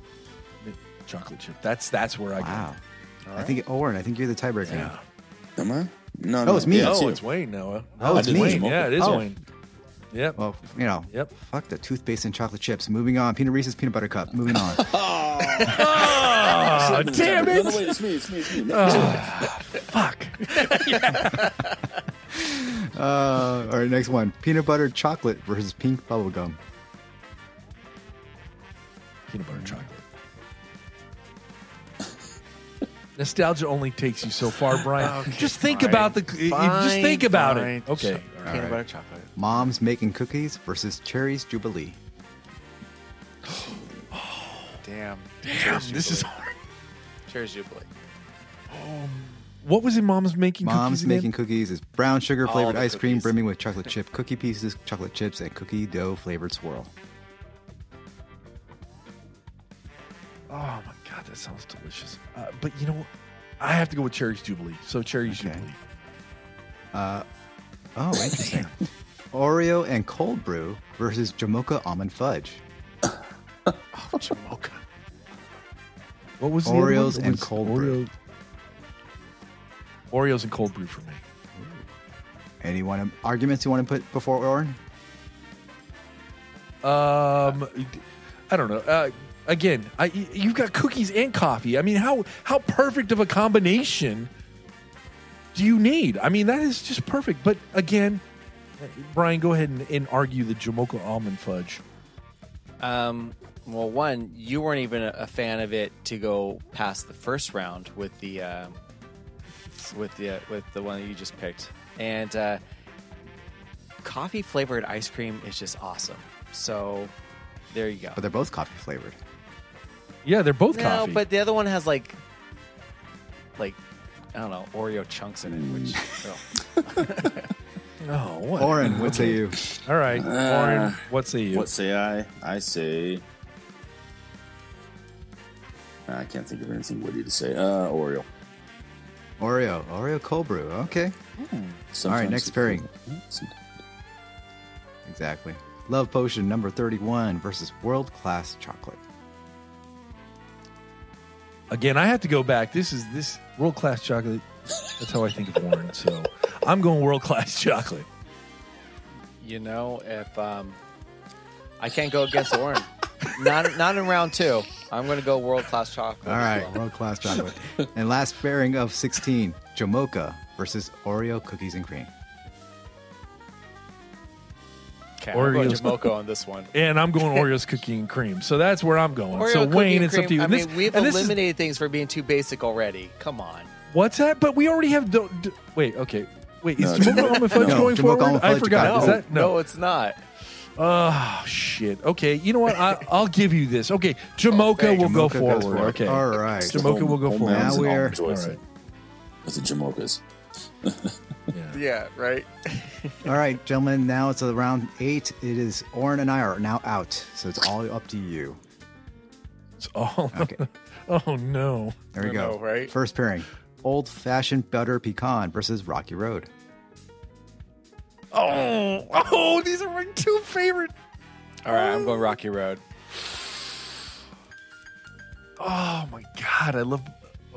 chocolate chip. That's that's where I Wow. go. I think, Oren, I think you're the tiebreaker. Yeah. Am I? No, Oh, no. it's me. Yeah, oh, it's Wayne Noah. Oh, it's me. Wayne. Yeah, it is Oh. Wayne. Yep. Well, you know, Yep. fuck the toothpaste and chocolate chips. Moving on. Peanut Reese's Peanut Butter Cup. Moving on. (laughs) Oh, damn it! no, wait, it's me. It's me. It's me. Ah, fuck. (laughs) uh, all right, next one Peanut Butter Chocolate versus Pink Bubblegum. Peanut butter chocolate. Nostalgia only takes you so far, (laughs) Brian. Okay, just think fine. about the. you just think about fine. it. Okay. Ch- Peanut right. butter chocolate. Mom's Making Cookies versus Cherry's Jubilee. (gasps) Damn. Damn, this is hard. Cherry's Jubilee. Um, what was in Mom's making? Mom's cookies again? Making Cookies is brown sugar flavored the ice cream cookies. brimming with chocolate chip cookie pieces, chocolate chips, and cookie dough flavored swirl. That sounds delicious. Uh, but you know, I have to go with Cherry's Jubilee. So Cherry's Okay. Jubilee. Uh, oh, interesting. (laughs) Oreo and cold brew versus Jamocha almond fudge. oh, Jamocha. What was the? Oreos It and cold brew. Oreo- Oreos and cold brew for me. Any one arguments you want to put before Oren? Um, I don't know. Uh, again, I, you've got cookies and coffee. I mean, how how perfect of a combination do you need? I mean, that is just perfect. But again, Brian, go ahead and, and argue the Jamocha almond fudge. Um, well, one, you weren't even a, a fan of it to go past the first round with the um, with the uh, with the one that you just picked, and uh, coffee flavored ice cream is just awesome. So there you go. But they're both coffee flavored. Yeah, they're both no, coffee. but the other one has like like I don't know Oreo chunks in it, which oh. (laughs) oh, what? Oren, what say you? All right, Uh, Oren, what say you? What say I? I say. I can't think of anything witty to say. Uh, Oreo. Oreo, Oreo cold brew. Okay, All right, next pairing. exactly. Love Potion number 31 versus World Class Chocolate. Again, I have to go back. This is this world class chocolate. That's how I think of Oren. So I'm going world class (laughs) chocolate. you know if um, I can't go against Oren, not not in round two. I'm going to go world class chocolate. All right, well. World Class Chocolate. and last pairing of 16, Jamocha versus Oreo Cookies and Cream. Okay, I'm going Oreos. Jamocha on this one. (laughs) And I'm going (laughs) Oreos cookie and cream. So that's where I'm going. Oreo so Wayne, and it's up to you. I And this- mean, we've and this is- eliminated things for being too basic already. Come on. what's that? But we already have. Do, do- wait, okay. Wait, is No, Jamocha Jamocha- almond fudge no, going Jamocha forward? almond I forgot. you Is that no? it's not. Oh shit. Okay, you know what? I, I'll give you this. Okay, Jamocha Okay, will go forward. forward. Okay, All right. Jamocha will go forward. Mounds Now and we're- Almond Joy all right. With the Jamochas. (laughs) Yeah. (laughs) Yeah, right. All right, gentlemen, now it's around eight. It is Oren and I are now out. So it's all up to you. It's all. (laughs) Okay. oh no. There we I go. know, right? First pairing Old Fashioned Butter Pecan versus Rocky Road. Oh, oh, these are my two favorite. All right, I'm going Rocky Road. Oh my god, I love.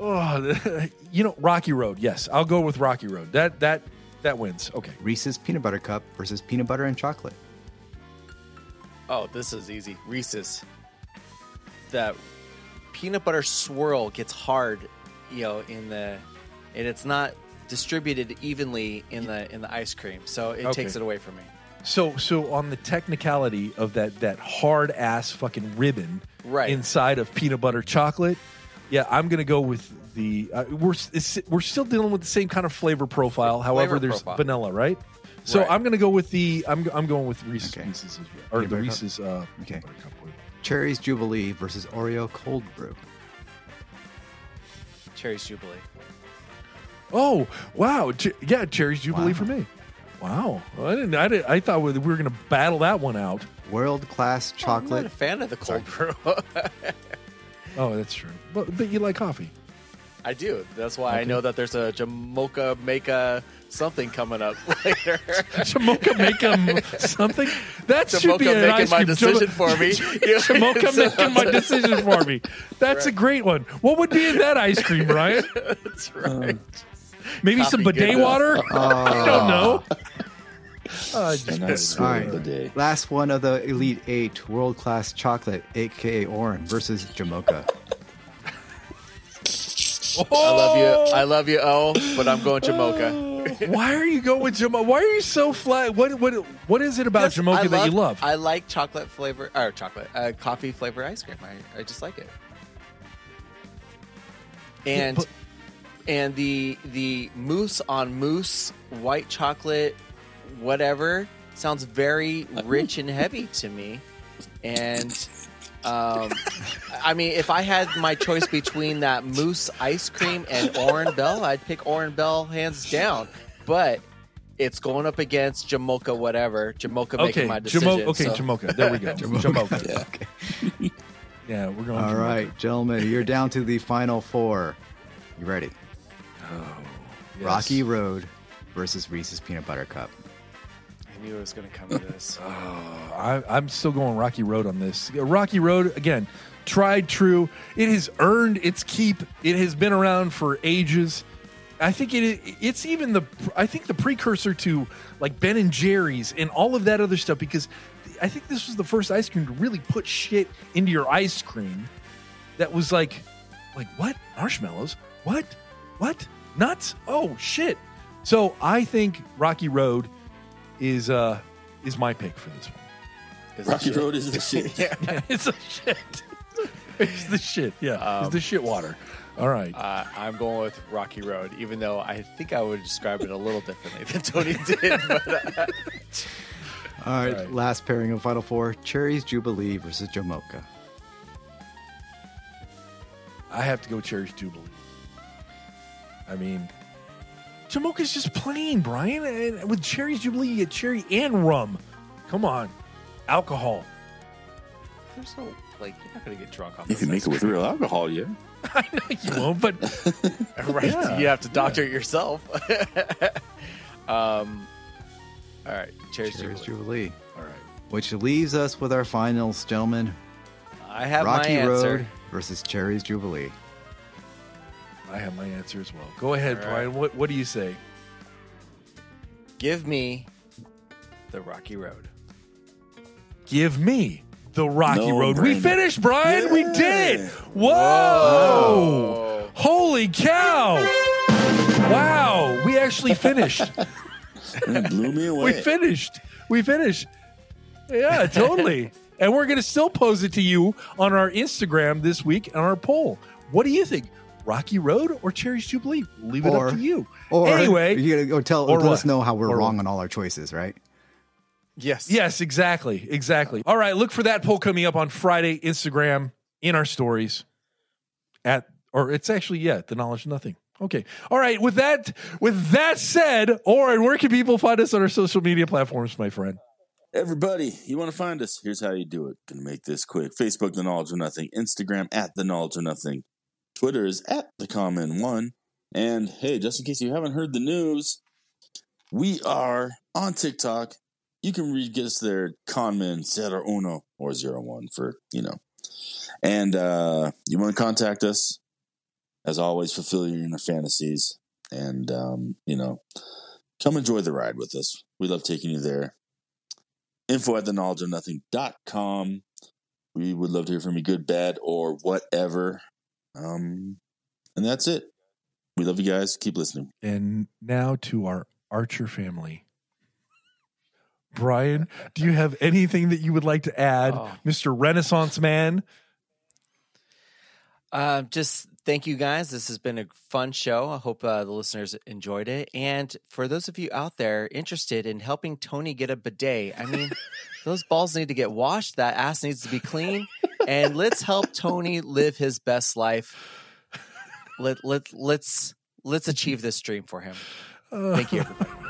Oh, (laughs) you know, Rocky Road. Yes, I'll go with Rocky Road. That that that wins. Okay. Reese's Peanut Butter Cup versus Peanut Butter and Chocolate. Oh, this is easy. Reese's. That peanut butter swirl gets hard, you know, in the, and it's not distributed evenly in the in the ice cream, so it Okay. takes it away from me. So so on the technicality of that that hard ass fucking ribbon Right. inside of peanut butter chocolate, yeah, I'm gonna go with the. Uh, we're it's, we're still dealing with the same kind of flavor profile. However, there's profile. vanilla, right? So Right. I'm gonna go with the. I'm I'm going with Reese's Okay. Pieces as well, or the butter cup? Reese's. Uh, Okay. peanut butter. Cherry's Jubilee versus Oreo Cold Brew. Cherry's Jubilee. Oh wow! Ch- yeah, Cherry's Jubilee Wow. for me. Wow, Well, I didn't. I, didn't, I thought we were going to battle that one out. World Class chocolate. I'm not a fan of the cold brew. (laughs) Oh, that's true. But but you like coffee. I do. That's why I know that there's a Jamocha Maka something coming up (laughs) later. Jamocha make 'em (laughs) something. That should be an making ice my cream. decision Jamo- for me. (laughs) Jamocha So- making my decision for me. That's a great one. What would be in that ice cream, Ryan? That's right. Uh, maybe some Coffee bidet goodness. water. I don't know. Uh, just A nice All right. of the day. Last one of the Elite Eight World Class Chocolate, aka Oren versus Jamocha. I love you. I love you, oh, but I'm going Jamocha. (laughs) Why are you going with Jamocha? Why are you so flat? What what what is it about Yes, Jamocha that you love? I like chocolate flavor or chocolate, uh, coffee flavor ice cream. I, I just like it. And but- and the the mousse on mousse white chocolate whatever sounds very rich and heavy to me. And um, I mean, if I had my choice between that mousse ice cream and Oren Bell, I'd pick Oren Bell hands down. But it's going up against Jamocha, whatever. Jamocha okay, making my decision. Jamocha. Okay, so- Jamocha. There we go. (laughs) Jamocha. Yeah. Okay. Yeah, we're going. All Jamocha. right, gentlemen, you're down to the final four. You ready? Yes. Rocky Road versus Reese's Peanut Butter Cup. Knew it was going to come to (laughs) this. Oh, I, I'm still going Rocky Road on this. Rocky Road again, tried true. It has earned its keep. It has been around for ages. I think it it's even the I think the precursor to like Ben and Jerry's and all of that other stuff because I think this was the first ice cream to really put shit into your ice cream that was like like what marshmallows what what nuts oh shit so I think Rocky Road is uh is my pick for this one. It's Rocky shit. Road is the shit. (laughs) yeah. (laughs) it's a shit. (laughs) it's the shit. Yeah, Um, it's the shit water. All right. Uh, I'm going with Rocky Road, even though I think I would describe it a little differently than Tony did. But, uh, All right, Right. last pairing of Final Four: Cherries Jubilee versus Jamocha. I have to go Cherries Jubilee. I mean, Jamocha's just plain, Brian. And with Cherries Jubilee, you get cherry and rum. Come on, alcohol. there's no like you're not going to get drunk on If this you make it with real alcohol, yeah. (laughs) I know you won't, but (laughs) right? Yeah. (laughs) You have to doctor it yourself. um, all right, Cherries Cherries Jubilee. Jubilee, all right. which leaves us with our finals, gentlemen. I have Rocky my answer. Road versus Cherries Jubilee. I have my answer as well. Go ahead, All right. Brian. What what do you say? Give me the Rocky Road. Give me the Rocky No Road. We finished, Brian. We did it. Whoa! Holy cow! Wow, we actually finished. (laughs) It blew me away. we finished. We finished. Yeah, totally. (laughs) and we're going to still pose it to you on our Instagram this week on our poll. What do you think? Rocky Road or Cherry's Jubilee? Leave it Or- up to you. Or anyway, you gotta go tell or let what? us know how we're Or wrong what? on all our choices, right? Yes. Yes, exactly. Exactly. All right, look for that poll coming up on Friday, Instagram, in our stories. At or it's actually yeah, the knowledge of nothing. Okay. All right. With that, with that said, Oren, where can people find us on our social media platforms, my friend? Everybody, you want to find us? Here's how you do it. Gonna make this quick. Facebook, The Knowledge of Nothing. Instagram, at The Knowledge of Nothing. Twitter is at The KON Men One. And hey, just in case you haven't heard the news, we are on TikTok. You can re- get us there, KON Men Zero Uno or Zero One for, you know. And uh, you want to contact us, as always, fulfill your inner fantasies. And, um, you know, come enjoy the ride with us. We love taking you there info at the knowledge of nothing.com. We would love to hear from you, good, bad, or whatever. Um, and that's it. We love you guys. Keep listening. And now to our Archer family. Brian, do you have anything that you would like to add, Oh. Mr. Renaissance Man? Uh, just thank you guys. This has been a fun show. I hope uh, the listeners enjoyed it. And for those of you out there interested in helping Tony get a bidet, I mean, (laughs) those balls need to get washed. That ass needs to be clean. And let's help Tony live his best life. Let let let's let's achieve this dream for him. Thank you, everybody. (laughs)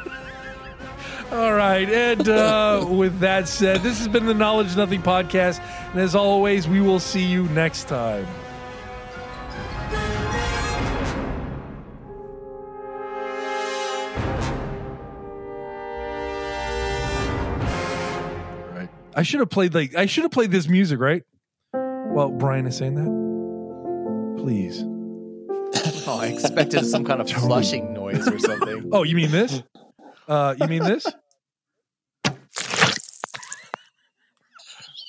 All right. And uh, with that said, this has been the Knowledge Nothing podcast. And as always, we will see you next time. Right. I should have played like I should have played this music, right? Well, Brian is saying that. Please. (laughs) Oh, I expected some kind of flushing noise or something. Oh, you mean this? Uh, you mean this? (laughs)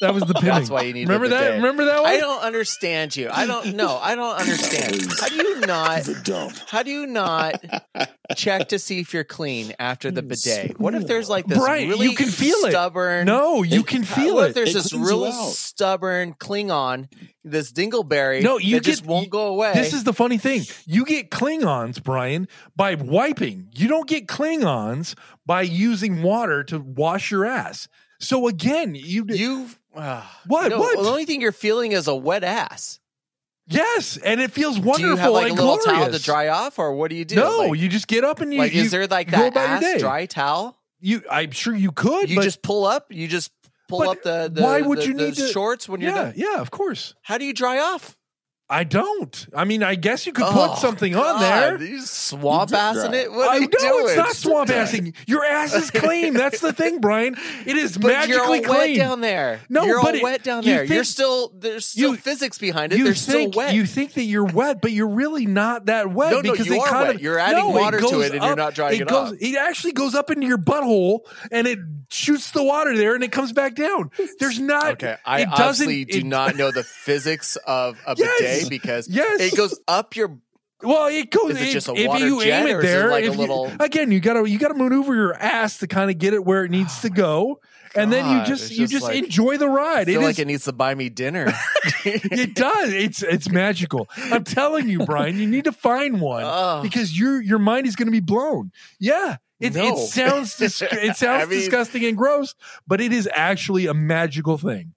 That was the (laughs) pinning. That's why you need Remember a that? bidet. Remember that one? I don't understand you. I don't know. I don't understand. How do you not? The dump. How do you not (laughs) check to see if you're clean after the bidet? What if there's like this Brian, you really can feel it. stubborn? No, you It- can How- feel what if it. there's It this cleans real you out. stubborn Klingon, this dingleberry No, you that just won't go away? This is the funny thing. You get Klingons, Brian, by wiping. You don't get Klingons by using water to wash your ass. So again, you, you. (sighs) What? No, What? The only thing you're feeling is a wet ass. yes, and it feels wonderful do you have like a little glorious. towel to dry off, or what do you do? No, like, you just get up and you. like you is there like that ass dry towel? You, I'm sure you could. You but just pull up. You just pull up the, the why would the- you the need to- shorts when you're yeah, done. yeah, of course. How do you dry off? I don't. I mean, I guess you could Oh, put something on there. You swamp drip assing it? What are I you know doing? it's not swamp assing. Your ass is clean. That's the thing, Brian. It is But magically you're all clean. wet down there. No, you're but all it- wet down you there. you're still there's still you- physics behind it. you They're think still wet. you think that you're wet, but you're really not that wet No, no, because you it are kind wet. of You're adding no, water to it and you're not drying it goes, off. It actually goes up into your butthole and it shoots the water there and it comes back down. There's not. Okay, I it doesn't- do not (laughs) know the physics of a Yes. Because Yes. it goes up your. Well, it goes. Is it if- just a if you aim it is it there, like a if you- little- again, you gotta you gotta maneuver your ass to kind of get it where it needs to go, and then you God, just you just just like- enjoy the I ride. It feel is. like it needs to buy me dinner. (laughs) it does. It's it's magical. I'm telling you, Brian. You need to find one (laughs) Ugh. because your your mind is going to be blown. Yeah, it, No. it sounds (laughs) dis- it sounds I mean- disgusting and gross, but it is actually a magical thing.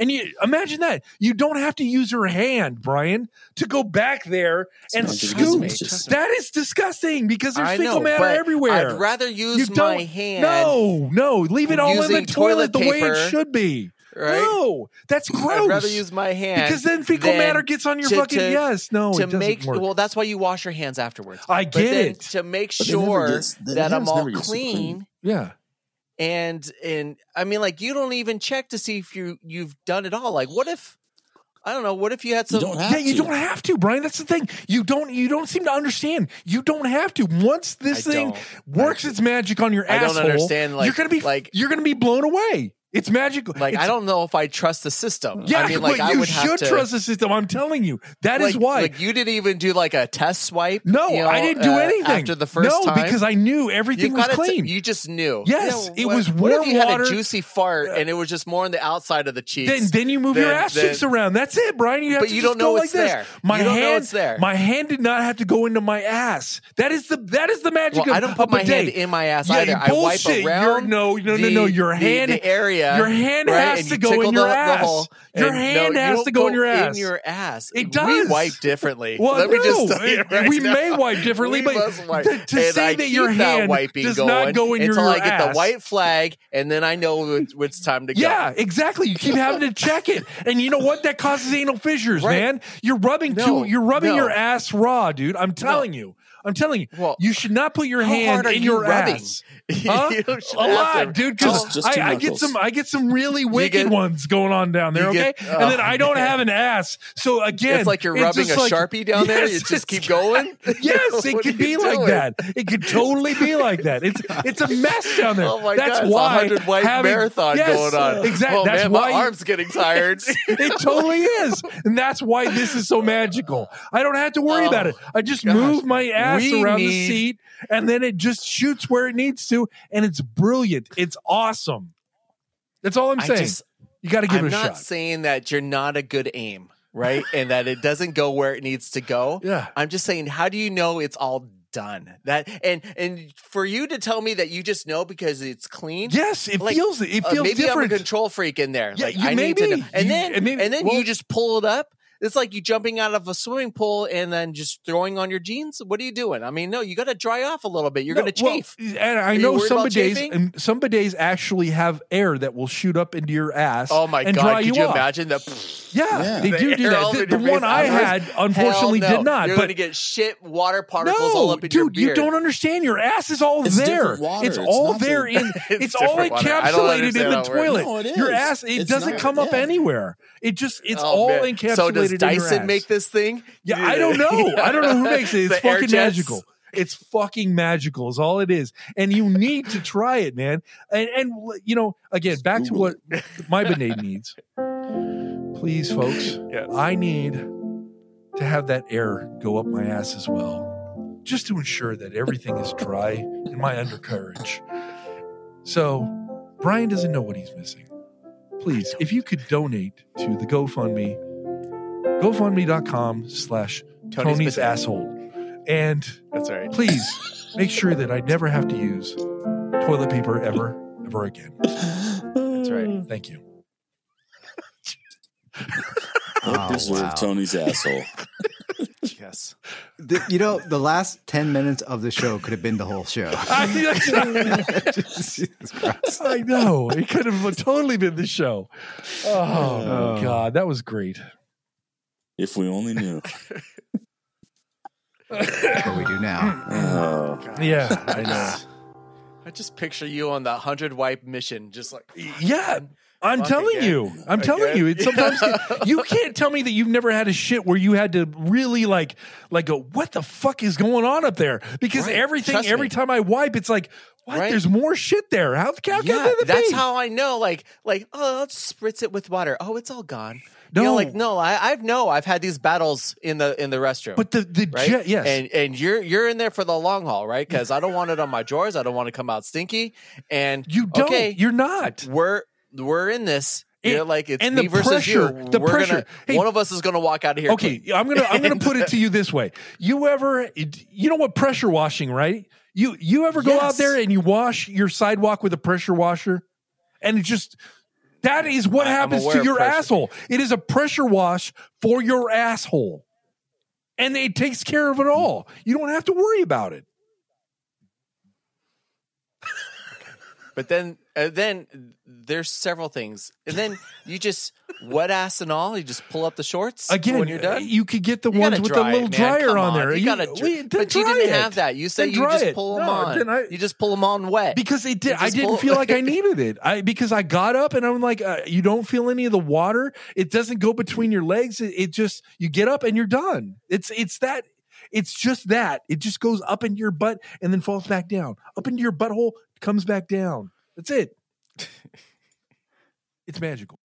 And you imagine that you don't have to use your hand, Brian, to go back there and not scoop. just- That is disgusting because there's I fecal know, matter everywhere. I'd rather use don't- my hand. No, no, leave it all in the toilet toilet the way it should be. right? No, that's gross. I'd rather use my hand because then fecal matter gets on your to- fucking to- yes. No, to it doesn't make work. well. That's why you wash your hands afterwards. I But get then it. to make But they never sure gets- that I'm all never so clean, clean. yeah. And and I mean, like you don't even check to see if you you've done it all. Like, what if I don't know? What if you had You some? have Yeah, you to. don't have to, Brian. That's the thing. You don't. You don't seem to understand. You don't have to. Once this I thing works its magic on your I don't asshole, understand, like- you're gonna be like- you're gonna be blown away. It's magical. like It's- I don't know if I trust the system. Yeah, I mean, like but I you would should have to, trust the system. I'm telling you. That is like, why. Like you didn't even do like a test swipe. no, you know, I didn't do uh, anything after the first no, time. because I knew everything You've was got clean. you just knew. Yes, You know, it what- was What if warm you had a juicy fart and it was just more on the outside of the cheeks? then then you move your ass then- cheeks around. That's it, Brian. You have But to you don't know go it's like this. there. My You don't hand, know it's there. My hand did not have to go into my ass. That is the that is the magic Well, of I don't put my bidet. hand in my ass Yeah, either. I wipe bullshit. You're- around. no, no, no, no. Your the- hand, the area. your hand right? has And to go in your the- the ass. hole. Your hand no, has to go in your ass. In your ass. It We does. wipe differently. Well, Let me just tell you right we now. may wipe differently, We but wipe. to- to say I that your hand wiping does going not go in your- until your I get ass. the white flag, and then I know it's, it's time to go. Yeah, exactly. You keep having to check it, and you know what? That causes anal fissures, Right. man. You're rubbing No, too. You're rubbing no. your ass raw, dude. I'm telling you. I'm telling you. Well, you should not put your how hand in you your rubbing? ass. (laughs) Huh? should a have to- lot, dude. Because Just- just two I, I get some, I get some really (laughs) wicked get- ones going on down there. Okay, get- and then oh, I don't man. have an ass, so again, It's like you're rubbing a like- sharpie down there. You just keep going. (laughs) Yes, it could be you like that. It could totally be like that. It's it's a mess down there. Oh my That's god! It's why a hundred white having- marathon Yes, going on. Uh, exactly. Oh That's man, why my arm's getting tired. it totally is. And that's why this is so magical. I don't have to worry Oh, about it. I just move my ass We around the seat and then it just shoots where it needs to. And it's brilliant. It's awesome. That's all I'm I saying. just- you got to give I'm it a not shot. saying that you're not a good aim, right? and that it doesn't go where it needs to go. (laughs) yeah. I'm just saying, how do you know it's all done? That and and for you to tell me that you just know because it's clean. Yes, it Like, feels it uh, feels maybe different. I'm a control freak in there. Yeah, like, you I need to know. And You- then and maybe- and then well- you just pull it up. It's like you jumping out of a swimming pool and then just throwing on your jeans. What are you doing? I mean, no, you got to dry off a little bit. You're No, going to well, chafe. and I you know some about bidets, and some bidets actually have air that will shoot up into your ass. oh my and god! dry Could you you off. imagine that? Yeah, Yeah. they The do do that. The, the one I had, unfortunately, no. did not. You're but going to get shit water particles no, all up in your ass. dude, you don't understand. Your ass is all It's there. water. It's It's all there the- in. (laughs) It's It's, all different water. I don't encapsulated in the how it works. toilet. No, Your ass, it doesn't come up anywhere. It just, it's Oh, all encapsulated So does your Dyson make this thing? Yeah, I don't know. I don't know who makes it. (laughs) It's The fucking magical. It's fucking magical is all it is. And you need to try it, man. And and you know, again, back to what (laughs) my bidet needs. Please, folks, Yes. I need to have that air go up my ass as well. Just to ensure that everything is dry in my undercarriage. So Brian doesn't know what he's missing. Please, if you could donate to the GoFundMe, GoFundMe.com slash Tony's Tony's asshole. And That's right. please make sure that I never have to use toilet paper ever, ever again. That's right. Thank you. What Oh, deserve wow. Tony's asshole? (laughs) Yes. The- you know, the last 10 minutes of the show could have been the whole show. (laughs) I, (laughs) Jesus Christ. I know. It could have totally been the show. Oh, Oh. God. That was great. If we only knew. (laughs) What we do now. Oh. Yeah, I know. I just picture you on that hundred wipe mission, just like Yeah, I'm telling again. you. I'm telling you. It sometimes (laughs) you can't tell me that you've never had a shit where you had to really like like go, what the fuck is going on up there? Because Right. everything, Trust every me. time I wipe, it's like, what? Right. There's more shit there. How, how yeah, can that that's be? how I know. Like, like, oh, I'll just spritz it with water. Oh, it's all gone. You know, No. like, no, I, I've no, I've had these battles in the in the restroom. But the the right? jet, yes. and and you're you're in there for the long haul, right? Because I don't want it on my drawers. I don't want to come out stinky. And you don't. okay, You're not. we're we're in this. And- You're like it's and me the versus pressure- you. the We're pressure. Gonna, Hey, one of us is going to walk out of here. Okay. I'm gonna I'm gonna put it to you this way. (laughs) You ever you know what pressure washing, right? You you ever go out there and you wash your sidewalk with a pressure washer, and it just that is what I- happens to your asshole. It is a pressure wash for your asshole, and it takes care of it all. You don't have to worry about it. But then, uh, then there's several things, and then you just (laughs) wet ass and all. You just pull up the shorts Again, when you're done. you could get the You ones with the little it, dryer Come on there. You gotta, we- dry, then but you didn't it. have that. You said you just pull them No, on. I- you just pull them on wet. because it did. You I didn't feel like I (laughs) needed it. I because I got up and I'm like, uh, you don't feel any of the water. It doesn't go between your legs. It, it just you get up and you're done. It's it's that. It's just that. It just goes up into your butt and then falls back down. Up into your butthole, comes back down. That's it. it's magical.